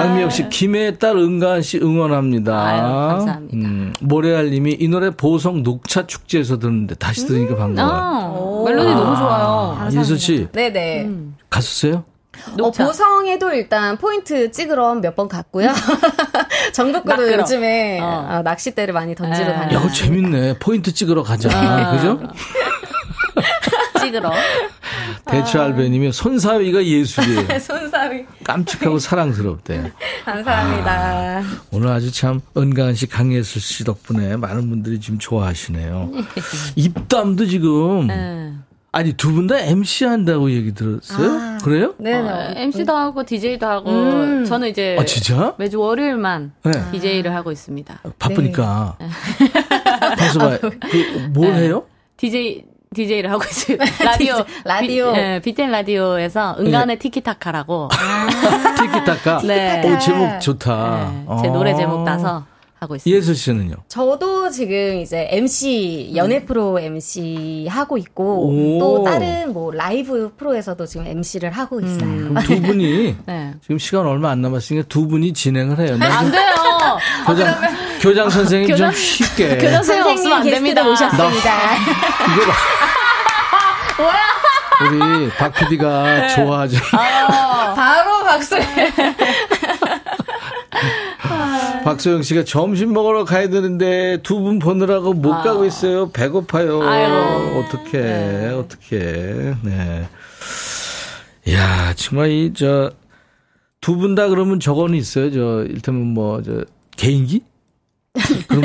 박미혁 씨, 김해의 딸 은가은 씨 응원합니다. 아유, 감사합니다. 음, 모래알님이 이 노래 보성 녹차 축제에서 듣는데 다시 들으니까 반가워요. 아, 멜로디 너무 좋아요. 아, 예슬 씨, 네네. 갔었어요? 어, 녹차. 보성에도 일단 포인트 찍으러 몇 번 갔고요. 전국구로 낚으러. 요즘에 어. 어, 낚싯대를 많이 던지러 네. 다니고. 야, 재밌네. 포인트 찍으러 가자. 아. 그죠? 찍으러. 대추알배님이 손사위가 예술이에요. 손사위. 깜찍하고 사랑스럽대. 감사합니다. 오늘 아주 참 은가은 씨, 강예슬 씨 덕분에 많은 분들이 지금 좋아하시네요. 입담도 지금 네. 아니 두 분 다 MC 한다고 얘기 들었어요? 아. 그래요? 네네. 어, MC도 하고 DJ도 하고 음. 저는 이제 아 진짜? 매주 월요일만 네. DJ를 하고 있습니다. 바쁘니까. 그래서 봐. 그뭘 네. 해요? DJ DJ를 하고 있어요. 라디오 라디오. 비, 네, BTN 라디오에서 은간의 티키타카라고 티키타카. 네. 오 제목 좋다. 네, 제 노래 제목 따서 하고 있습니다. 예슬 씨는요? 저도 지금 이제 MC, 연예 프로 MC 하고 있고, 오. 또 다른 뭐 라이브 프로에서도 지금 MC를 하고 있어요. 그럼 두 분이 네. 지금 시간 얼마 안 남았으니까 두 분이 진행을 해요. 나안좀 돼요. 교장 교장 선생님 좀 교장- 쉽게. 교장 선생님 없으면 안 됩니다. 오셨습니다. 이거 봐. 우리 박 PD가 좋아하죠. 바로 박수. 박소영 씨가 점심 먹으러 가야 되는데 두 분 보느라고 못 가고 있어요. 배고파요. 어떻게 어떻게 네. 야 정말 이 저 두 분 다 그러면 저거는 있어요. 저 일테면 뭐 저 개인기?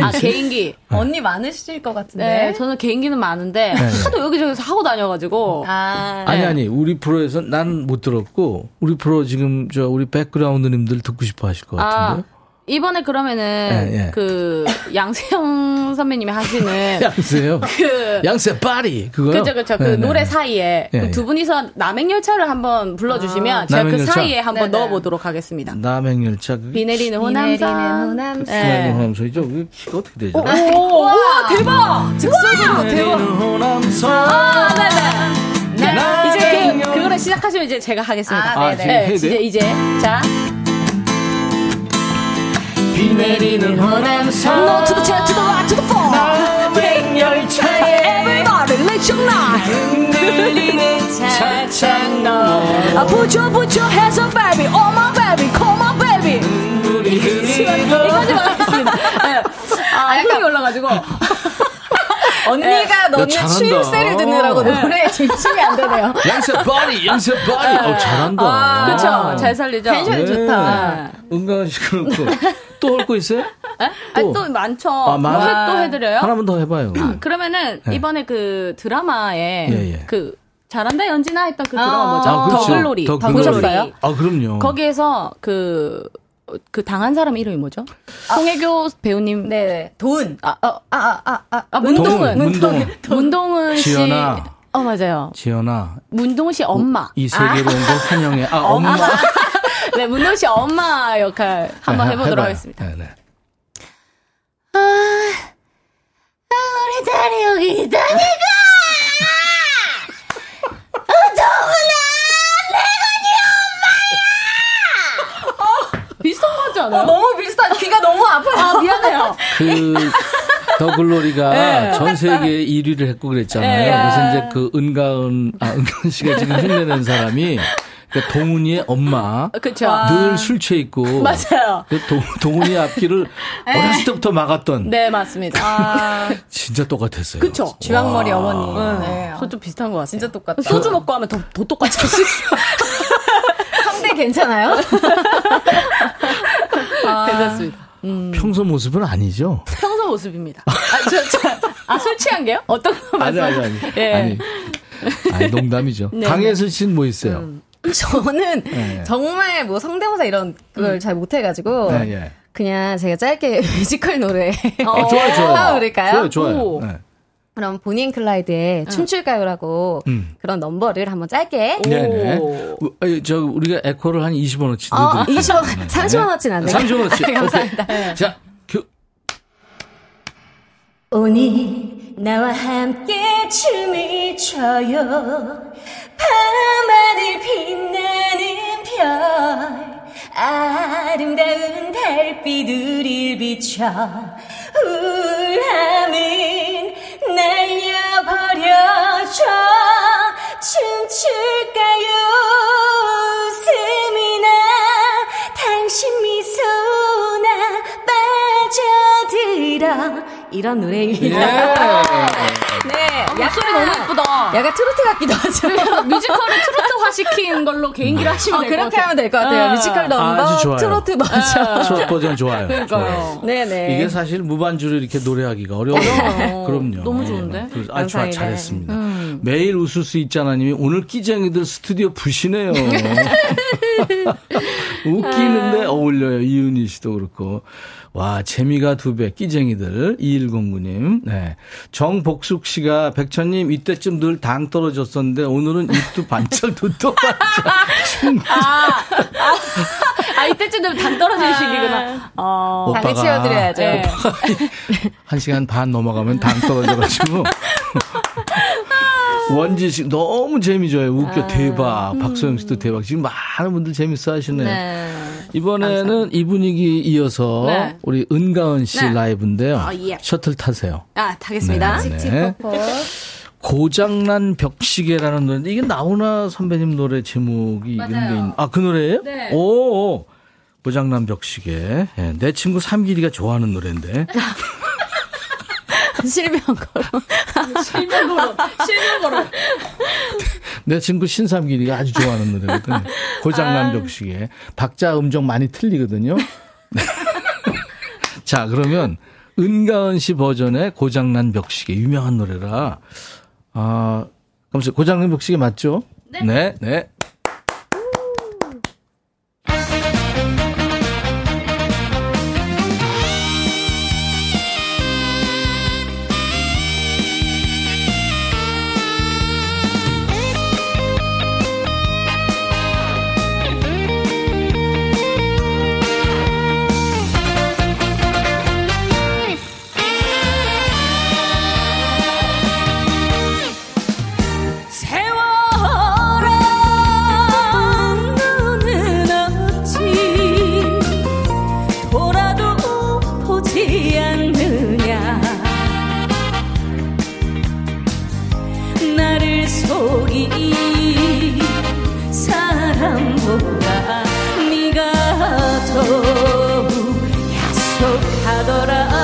아 있어요? 개인기. 언니 많으실 것 같은데. 네, 저는 개인기는 많은데 네. 하도 여기저기서 하고 다녀가지고 아, 아니 아니 우리 프로에서 난 못 들었고 우리 프로 지금 저 우리 백그라운드님들 듣고 싶어 하실 것 아, 같은데요. 이번에 그러면은 예, 예. 그 양세형 선배님이 하시는 양세요. 그 양세 파리 그거요. 그죠 그죠 그 네, 네. 노래 사이에 예, 그 예. 두 분이서 남행열차를 한번 불러주시면 제가 그 남행열차? 사이에 한번 네네. 넣어보도록 하겠습니다. 남행열차 그 비 내리는 비 내리는 호남선. 호남선. 네. 호남소이죠. 그 키가 어떻게 되죠? 오, 와 대박! 즉석으로 대박! 아, 네네. 네, 이제 그, 그거를 시작하시면 이제 제가 하겠습니다. 아, 아, 해야 이제? 이제. 자. 비 내리는 호남선. No to the chair, to the right, to the floor. 남행 열차에 Everybody, let your night. 흔들리는 차창 아, put your, put your hands up, baby. Oh, my baby. Call my baby. 우리 이거까지만 하겠습니다. 네. 아, 흥이 올라가지고. 언니가 너는 잘한다. 추임새를 듣느라고 노래에 집중이 안 되네요. 양세 파리, 양세 파리. 어, 잘한다. 그쵸. 잘 살리죠. 텐션이 좋다. 네. 은가은 씨 그렇고 또할거 있어요? 아니, 또 많죠. 아, 많아? 뭐 해- 또 해드려요? 하나만 더 해봐요. 그러면은 네. 이번에 그 드라마에 예, 예. 그 잘한다 연진아 했던 그 드라마 뭐죠? 아, 그렇죠. 더글로리. 더글로리. 보셨어요? 아, 그럼요. 거기에서 그 그 당한 사람 이름이 뭐죠? 송혜교 배우님. 네, 돈. 아, 어, 아, 아, 아, 아. 아, 문동은. 문동은. 문동은 씨. 지연아. 어, 맞아요. 지연아. 문동은 씨 엄마. 이 세계로 온 걸 환영해. 아, 엄마. 네, 문동은 씨 엄마 역할 한번 네, 해보도록 해봐요. 하겠습니다. 네, 네. 아, 아, 우리 딸이 여기 있다니까! 어, 정훈아! 비슷한 거 같지 않아요? 어, 너무 비슷한, 귀가 너무 아파요. 아, 미안해요. 그, 더 글로리가 네. 전 세계 1위를 했고 그랬잖아요. 네. 그래서 이제 그 은가은, 아, 은가은 씨가 지금 흉내낸 사람이 그 동훈이의 엄마. 그쵸. 늘 술 취해 있고. 맞아요. 그 동, 동훈이 앞길을 어렸을 때부터 막았던. 네, 맞습니다. 아, 진짜 똑같았어요. 그쵸. 주황머리 와. 어머니. 네. 네. 저좀 비슷한 것 같아요. 진짜 똑같다. 소주 먹고 하면 더, 더 똑같이 할수 있어요. 상대 괜찮아요? 괜찮습니다. 평소 모습은 아니죠? 평소 모습입니다. 아, 저, 저, 아, 술 취한 게요? 어떤 거 아니, 말씀? 아니, 아니. 예. 아니. 아니, 농담이죠. 네, 강혜슬 씨는 뭐 있어요? 음. 저는 네. 정말 뭐 성대모사 이런 걸잘 못해가지고. 네, 예. 그냥 제가 짧게 뮤지컬 노래. 아, 좋아요, 좋아요. 하나 부를까요? 좋아요, 좋아요. 오. 네. 그럼 보니 앤 클라이드의 춤출까요라고 음. 그런 넘버를 한번 짧게. 네네. 오. 우- 저, 우리가 에코를 한 20원 어치 어, 넣어드릴게요. 20원, 30원 어치는 안 돼요. 30원 어치. 감사합니다. 오케이. 자, 그, 오늘 나와 함께 춤을 춰요 밤하늘 빛나는 별 아름다운 달빛 우릴 비춰 우울함은 날려버려줘. 춤출까요? 웃음이 나 당신 미 빠져들어 이런 예. 노래입니다. 네, 목소리 너무 예쁘다. 약간 트로트 같기도 하죠. 뮤지컬을 트로트화 시킨 걸로 개인기를 하시면 어, 될것 그렇게. 하면 될 것 같아요. 아. 뮤지컬 넘버, 아주 좋아요. 트로트 버전. 첫 버전 좋아요. 그러니까요. 네네. 이게 사실 무반주를 이렇게 노래하기가 어려워요. 그럼요. 너무 좋은데? 아주 좋아, 감사합니다. 잘했습니다. 매일 웃을 수 있잖아 님이 오늘 끼쟁이들 스튜디오 부시네요. 웃기는데 어울려요. 이은희 씨도 그렇고. 와, 재미가 두 배, 끼쟁이들. 2109님. 네. 정복숙 씨가, 백천님, 이때쯤 늘 당 떨어졌었는데, 오늘은 입도 반짝, 눈도 반짝. 충. 아, 이때쯤 되면 당 떨어질 시기구나. 어. 당을 채워드려야죠. 네. 한 시간 반 넘어가면 당 떨어져가지고. 원지 씨 너무 재미져요. 웃겨 대박. 박소영 씨도 대박. 지금 많은 분들 재밌어 하시네요. 네. 이번에는 이 분위기 이어서 네. 우리 은가은 씨 네. 라이브인데요. 아, 예. 셔틀 타세요. 아, 타겠습니다. 네, 네. 고장난 벽시계라는 노래인데 이게 나훈아 선배님 노래 제목이 이런 게 있... 아그 노래예요? 네. 오, 오. 고장난 벽시계. 예, 내 친구 삼길이가 좋아하는 노래인데. 실명거로. 실명으로, 실명으로. 내 친구 신삼길이가 아주 좋아하는 노래거든요. 고장난 벽시계. 박자 음정 많이 틀리거든요. 네. 자, 그러면 은가은 씨 버전의 고장난 벽시계 유명한 노래라. 아, 그럼 고장난 벽시계 맞죠? 네. 네. 네. 이 사람보다 네가 더욱 야속하더라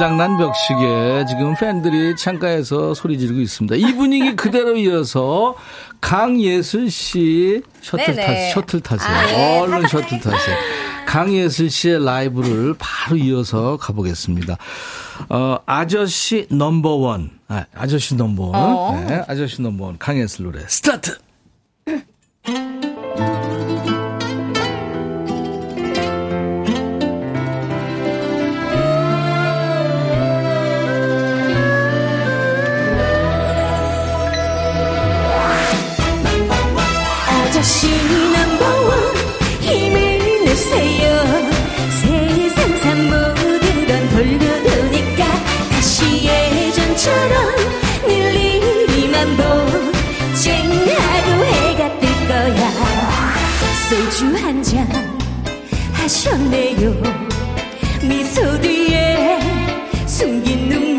장난 벽식에 지금 팬들이 창가에서 소리 지르고 있습니다. 이 분위기 그대로 이어서 강예슬 씨 셔틀 네네. 타 셔틀 타세요. 아, 네. 얼른 아, 셔틀 타세요. 강예슬 씨의 라이브를 바로 이어서 가보겠습니다. 어, 아저씨 넘버원. 아, 아저씨 넘버원. 어. 네, 아저씨 넘버원. 강예슬 노래 스타트! 자신이 넘버원 힘을 내세요. 세상 산 모든 건 돌고 도니까 다시 예전처럼 늘 일이만 보쨍하고 해가 뜰 거야. 소주 한 잔 하셨네요. 미소 뒤에 숨긴 눈물.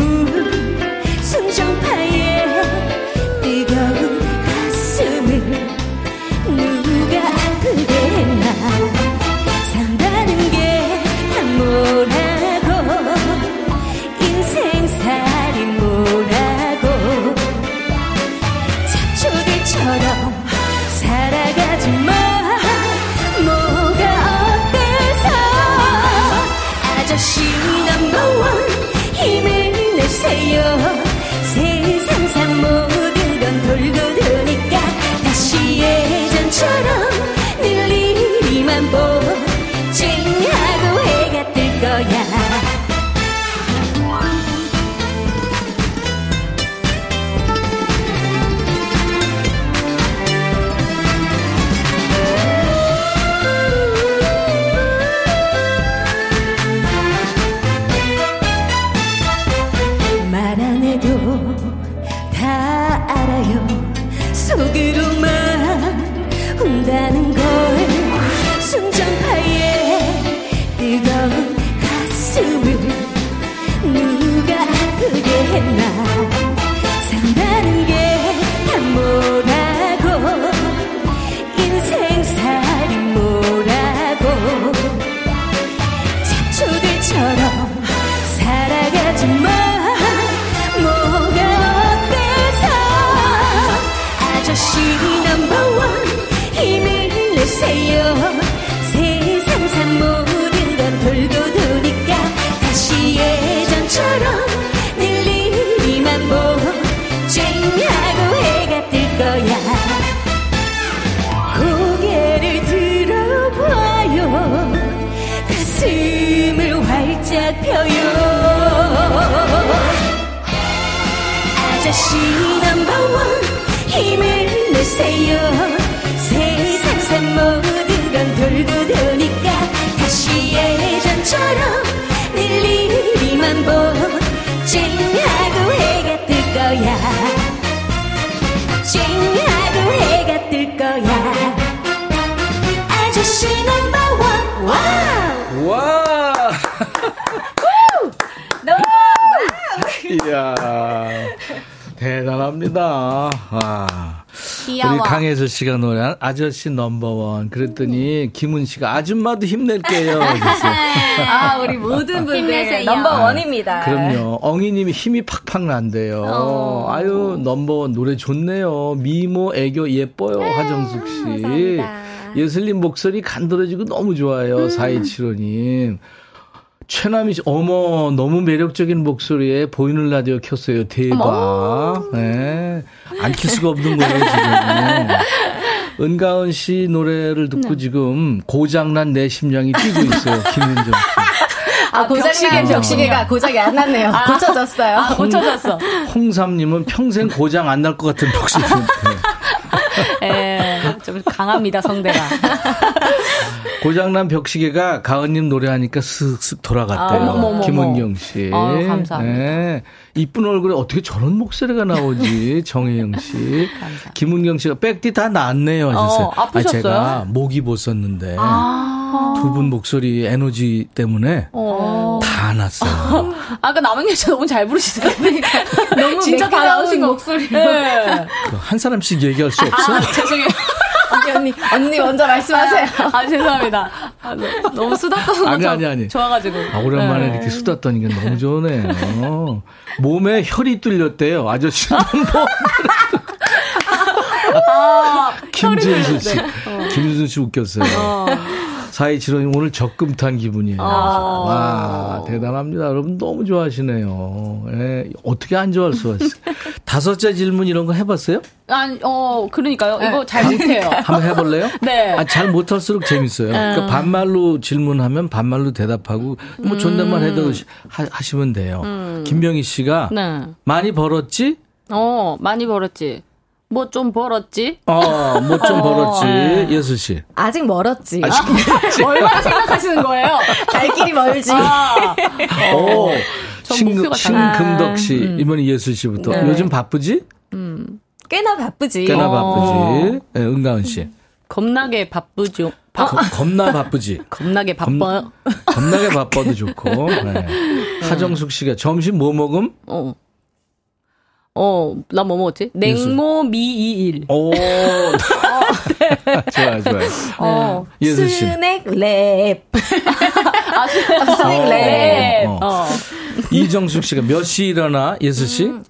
우리 강혜서 씨가 노래한 아저씨 넘버원. 그랬더니 김은 씨가 아줌마도 힘낼게요. 아, 우리 모든 분들 힘내세요. 넘버 원입니다. 그럼요. 엉이님이 힘이 팍팍 난대요. 어. 아유 넘버원 노래 좋네요. 미모 애교 예뻐요. 하정숙 씨. 감사합니다. 예슬님 목소리 간드러지고 너무 좋아요. 음. 4275님. 최남희 씨, 어머, 너무 매력적인 목소리에 보이는 라디오 켰어요. 대박. 네. 안킬 수가 없는 거예요, 지금. 은가은 씨 노래를 듣고 네. 지금 고장난 내 심장이 뛰고 있어요. 김윤정 씨. 아, 고장난 벽시계가 고장이 안 났네요. 고쳐졌어요. 아, 고쳐졌어. 홍삼님은 평생 고장 안 날 것 같은 목소리. 예, 좀 강합니다, 성대가. 고장난 벽시계가 가은님 노래하니까 슥슥 돌아갔대요. 아, 어머머머머. 김은경 씨. 아유, 감사합니다. 네. 이쁜 얼굴에 어떻게 저런 목소리가 나오지? 정혜영 씨. 김은경 씨가 백디 다 나았네요. 하셨어요. 어, 아프셨어요? 제가 목이 벗었는데 아, 두분 목소리 에너지 때문에 어. 다 났어요. 아까 남은경 씨 너무 잘 부르시더라고요. 너무 진짜 다 나오신 거. 목소리. 네. 그한 사람씩 얘기할 수 없어? 아, 죄송해요. 언니, 언니, 언니 먼저 말씀하세요. 아, 죄송합니다. 아, 너- 너무 수다 떠는 아니, 거 아니, 아니. 좋아가지고. 아, 오랜만에 네. 이렇게 수다 떠는 게 너무 좋네요. 몸에 혈이 뚫렸대요. 아저씨. 아, 김준수 씨. 네. 김준수 씨 웃겼어요. 사이치로님 오늘 적금 탄 기분이에요. 아. 와, 대단합니다. 여러분 너무 좋아하시네요. 예, 어떻게 안 좋아할 수가 있어요. 다섯째 질문 이런 거 해봤어요? 아니, 어, 그러니까요. 이거 잘 못해요. 한번 해볼래요? 네. 아, 잘 못할수록 재밌어요. 그러니까 반말로 질문하면 반말로 대답하고 뭐 존댓말 해도 하, 하시면 돼요. 김병희 씨가 네. 많이 벌었지? 어, 많이 벌었지. 뭐 좀 벌었지? 어, 뭐좀 벌었지. 예수 씨. 아직 멀었지. 얼마나 생각하시는 거예요? 갈 길이 멀지. 아, 오, 전 신, 목표가 달라요. 신금덕 씨. 이번에 예수 씨부터. 네. 요즘 바쁘지? 꽤나 바쁘지. 꽤나 어. 바쁘지. 네, 은가은 씨. 겁나게 바쁘죠. 바, 거- 겁나 바쁘지. 겁나게 바빠요. 겁 나게 바빠도 좋고. 네. 하정숙 씨가 점심 뭐 먹음? 어. 어, 나 뭐 먹었지? 냉모 미이일. 오. 좋아요, 좋아요. 어, 예슬 씨. 스낵 랩. 아, 스낵 랩. 어. 어. 이정숙 씨가 몇 시 일어나? 예슬 씨? 음.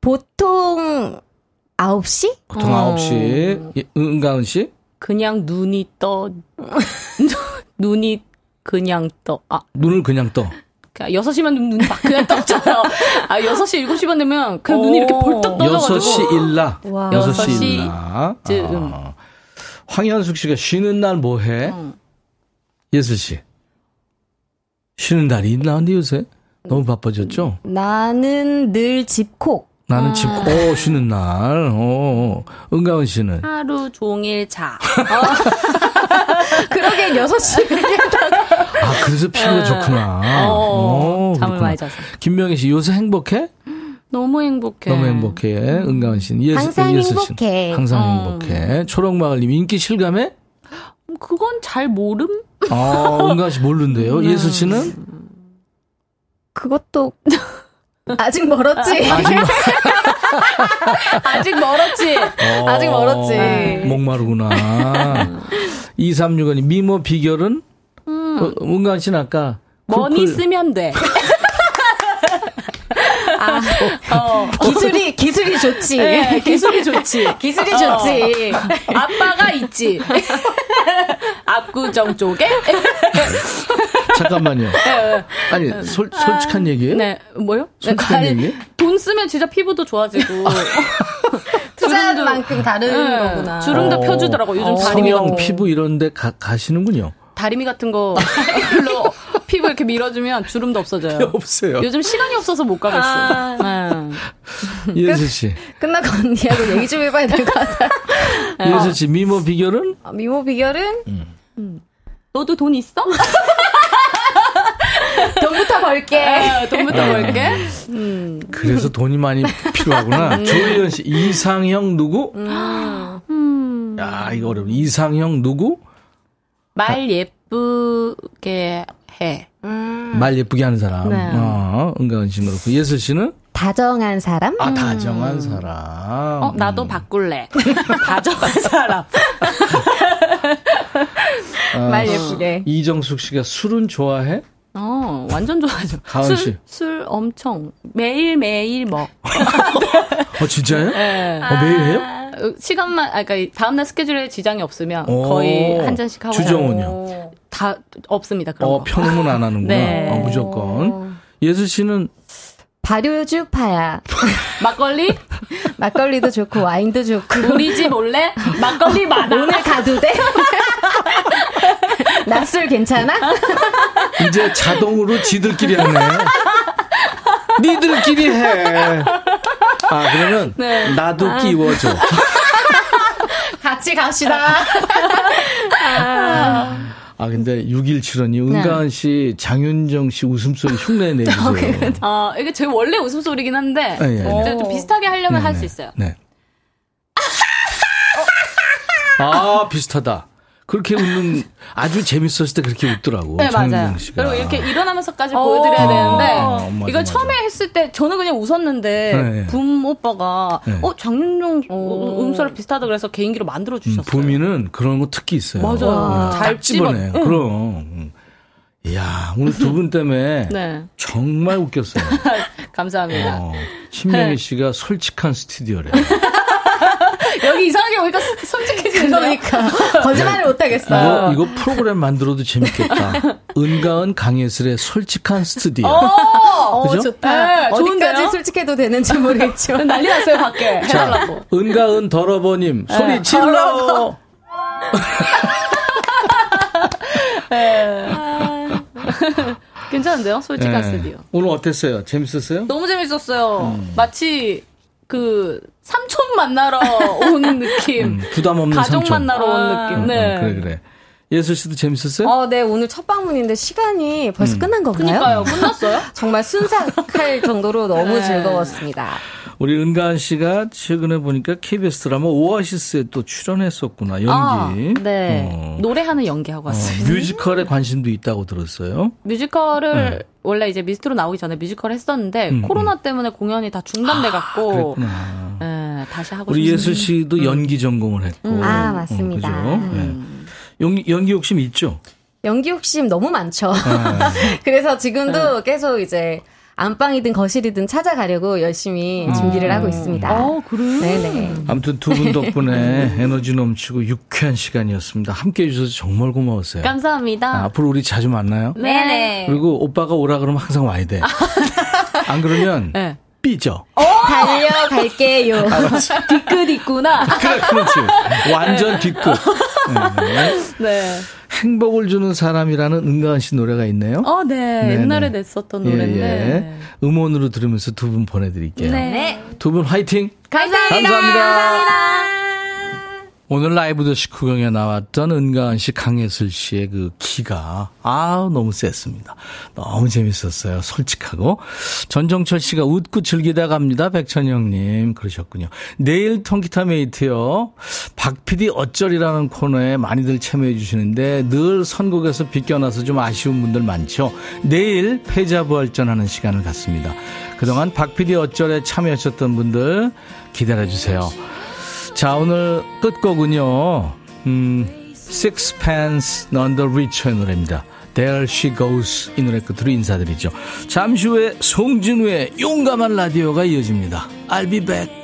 보통 9시? 보통 어. 9시. 예, 은가은 씨? 그냥 눈이 떠. 눈이 그냥 떠. 아, 눈을 그냥 떠. 그냥 6시만 되면 눈이 막 그냥 떴잖아요. 아, 6시, 7시만 되면 그냥 눈이 이렇게 벌떡 떠져가지고. 6시 일라. 와. 6시 6시 일라. 즈음. 아. 황현숙 씨가 쉬는 날 뭐 해? 응. 예슬 씨. 쉬는 날이 있나 근데 요새? 너무 바빠졌죠? 나는 늘 집콕. 나는 집, 오, 쉬는 날. 오, 은가은 씨는? 하루 종일 자. 그러기엔 6시. 아, 그래서 피부가 좋구나. 네. 어, 오, 잠을 그렇구나. 많이 자서. 김명희 씨, 요새 행복해? 너무 행복해. 너무 행복해. 은가은 씨는. 예슬, 항상 예슬 씨는? 행복해. 항상 어. 행복해. 초록마을님, 인기 실감해? 그건 잘 모름? 아, 은가은 씨 모르는데요. 네. 예슬 씨는? 그것도 아직 멀었지. 아직, 아직 멀었지. 아직 멀었지. 어, 목마르구나. 2365님, 미모 비결은? 어, 은가은 씨는 아까. 머니 쿨쿨. 쓰면 돼. 어, 기술이 기술이 좋지. 네, 기술이 좋지. 기술이 어. 좋지. 아빠가 있지. 압구정 쪽에? 잠깐만요. 아니, 솔, 솔직한 얘기예요? 네, 뭐요? 솔직한 아니, 얘기예요? 돈 쓰면 진짜 피부도 좋아지고. 투자한 만큼 다른 네, 거구나. 주름도 어. 펴주더라고. 요즘 어. 다리미 성형 피부 이런데 가, 가시는군요. 다리미 같은 거로 피부 이렇게 밀어주면 주름도 없어져요. 없어요. 요즘 시간이 없어서 못 가겠어. 네. 예수 씨. 끝나고 언니하고 얘기 좀 해봐야 될 것 같아. 예수 씨, 미모 비결은? 어, 미모 비결은 너도 돈 있어? 돈부터 벌게. 네, 돈부터 벌게. 그래서 돈이 많이 필요하구나. 조혜연 씨, 이상형 누구? 야, 이거 어렵네. 이상형 누구? 말 예쁘게 해. 말 예쁘게 하는 사람. 네. 어, 은가은 씨는 그렇고. 예슬 씨는? 다정한 사람? 아, 다정한 사람. 어, 나도 바꿀래. 다정한 사람. 아, 말 예쁘게. 이정숙 씨가 술은 좋아해? 어, 완전 좋아하죠. 가은 술, 씨. 술 엄청 매일 매일 먹. 어, 진짜요? 예. 어, 매일 해요? 어, 시간만, 아, 그러니까 다음날 스케줄에 지장이 없으면 오. 거의 한 잔씩 하고. 주정은요? 다 없습니다. 그런 어, 거. 편음은 안 하는구나. 네. 어, 무조건. 예수 씨는 발효죽 파야. 막걸리? 막걸리도 좋고 와인도 좋고. 우리 집 올래? 막걸리 많아. 오늘 가도 돼? 낮술 괜찮아? 이제 자동으로 지들끼리 하네. 니들끼리 해. 아, 그러면 네. 나도 끼워줘. 같이 갑시다. 아, 근데 6175님, 은가은 씨, 장윤정 씨 웃음소리 흉내 내주세요. 아, 이게 제 원래 웃음소리긴 한데, 예, 예. 이제 좀 비슷하게 하려면 할 수 있어요. 네. 아, 비슷하다. 그렇게 웃는, 아주 재밌었을 때 그렇게 웃더라고. 네, 맞아요. 장윤정 씨가. 그리고 이렇게 일어나면서까지 어. 보여드려야 되는데, 아, 맞아, 이걸 맞아. 처음에 했을 때 저는 그냥 웃었는데, 네. 붐 오빠가, 네. 어, 장윤정 음소리 비슷하다 그래서 개인기로 음, 만들어 주셨어요. 부미는 그런 거 특기 있어요. 맞아요. 네, 잘딱 집어내요. 집어- 응. 그럼. 음. 이야, 오늘 두 분 때문에 네. 정말 웃겼어요. 감사합니다. 어, 신명희 네. 씨가 솔직한 스튜디오래. 여기 이상하게 오니까 소- 솔직해지는데요? 그러니까. 거짓말을 못 하겠어. 이거, 이거 프로그램 만들어도 재밌겠다. 은가은 강예슬의 솔직한 스튜디오. 어, 그죠? 좋다. 네, 어디까지 좋은데요? 솔직해도 되는지 모르겠지만. 난리 났어요, 밖에. 자, 해달라고. 은가은 더러버님, 소리 네. 질러! 괜찮은데요? 솔직한 네. 스튜디오. 오늘 어땠어요? 재밌었어요? 너무 재밌었어요. 음. 마치 그 삼촌 만나러 온 느낌. 음, 부담 없는 가족 삼촌. 만나러 온 느낌. 어, 네. 어, 그래, 그래. 예슬 씨도 재밌었어요? 어, 네, 오늘 첫 방문인데 시간이 벌써 끝난 건가요? 그니까요. 끝났어요? 정말 순삭할 정도로 너무 네. 즐거웠습니다. 우리 은가은 씨가 최근에 보니까 KBS 드라마 오아시스에 또 출연했었구나, 연기. 아, 네. 어. 노래하는 연기하고 어, 왔어요. 뮤지컬에 관심도 있다고 들었어요. 뮤지컬을 원래 이제 미스트롯 나오기 전에 뮤지컬 했었는데 음, 코로나 때문에 공연이 다 중단돼 갖고 그랬구나. 네, 다시 하고 우리. 예슬 씨도 연기 전공을 했고. 음. 아, 맞습니다. 어, 그죠? 예. 연기, 연기 욕심 있죠? 연기 욕심 너무 많죠. 네. 그래서 지금도 계속 이제 안방이든 거실이든 찾아가려고 열심히 준비를 하고 있습니다. 어, 그래? 네네. 아무튼 두 분 덕분에 에너지 넘치고 유쾌한 시간이었습니다. 함께 해주셔서 정말 고마웠어요. 감사합니다. 아, 앞으로 우리 자주 만나요. 네네. 그리고 오빠가 오라 그러면 항상 와야 돼. 안 그러면 네. 삐져. 달려갈게요. 뒤끝 있구나. 그래, 그렇지. 완전 뒤끝. 네. 네. 행복을 주는 사람이라는 은가은 씨 노래가 있네요. 어, 네. 네네. 옛날에 냈었던 노래인데. 예, 예. 음원으로 들으면서 두 분 보내드릴게요. 네. 두 분 화이팅! 감사합니다. 감사합니다. 오늘 라이브 더 식후경에 나왔던 은가은 씨, 강혜슬 씨의 그 기가, 아 너무 셌습니다. 너무 재밌었어요. 솔직하고. 전정철 씨가 웃고 즐기다 갑니다. 백천영님. 그러셨군요. 내일 통기타 메이트요. 박 PD 어쩔이라는 코너에 많이들 참여해 주시는데 늘 선곡에서 비껴나서 좀 아쉬운 분들 많죠. 내일 패자부활전하는 시간을 갖습니다. 그동안 박 PD 어쩔에 참여하셨던 분들 기다려 주세요. 자, 오늘 끝곡은요, 음, Sixpence None the Richer의 노래입니다. There She Goes 이 노래 끝으로 인사드리죠. 잠시 후에 송진우의 용감한 라디오가 이어집니다. I'll be back.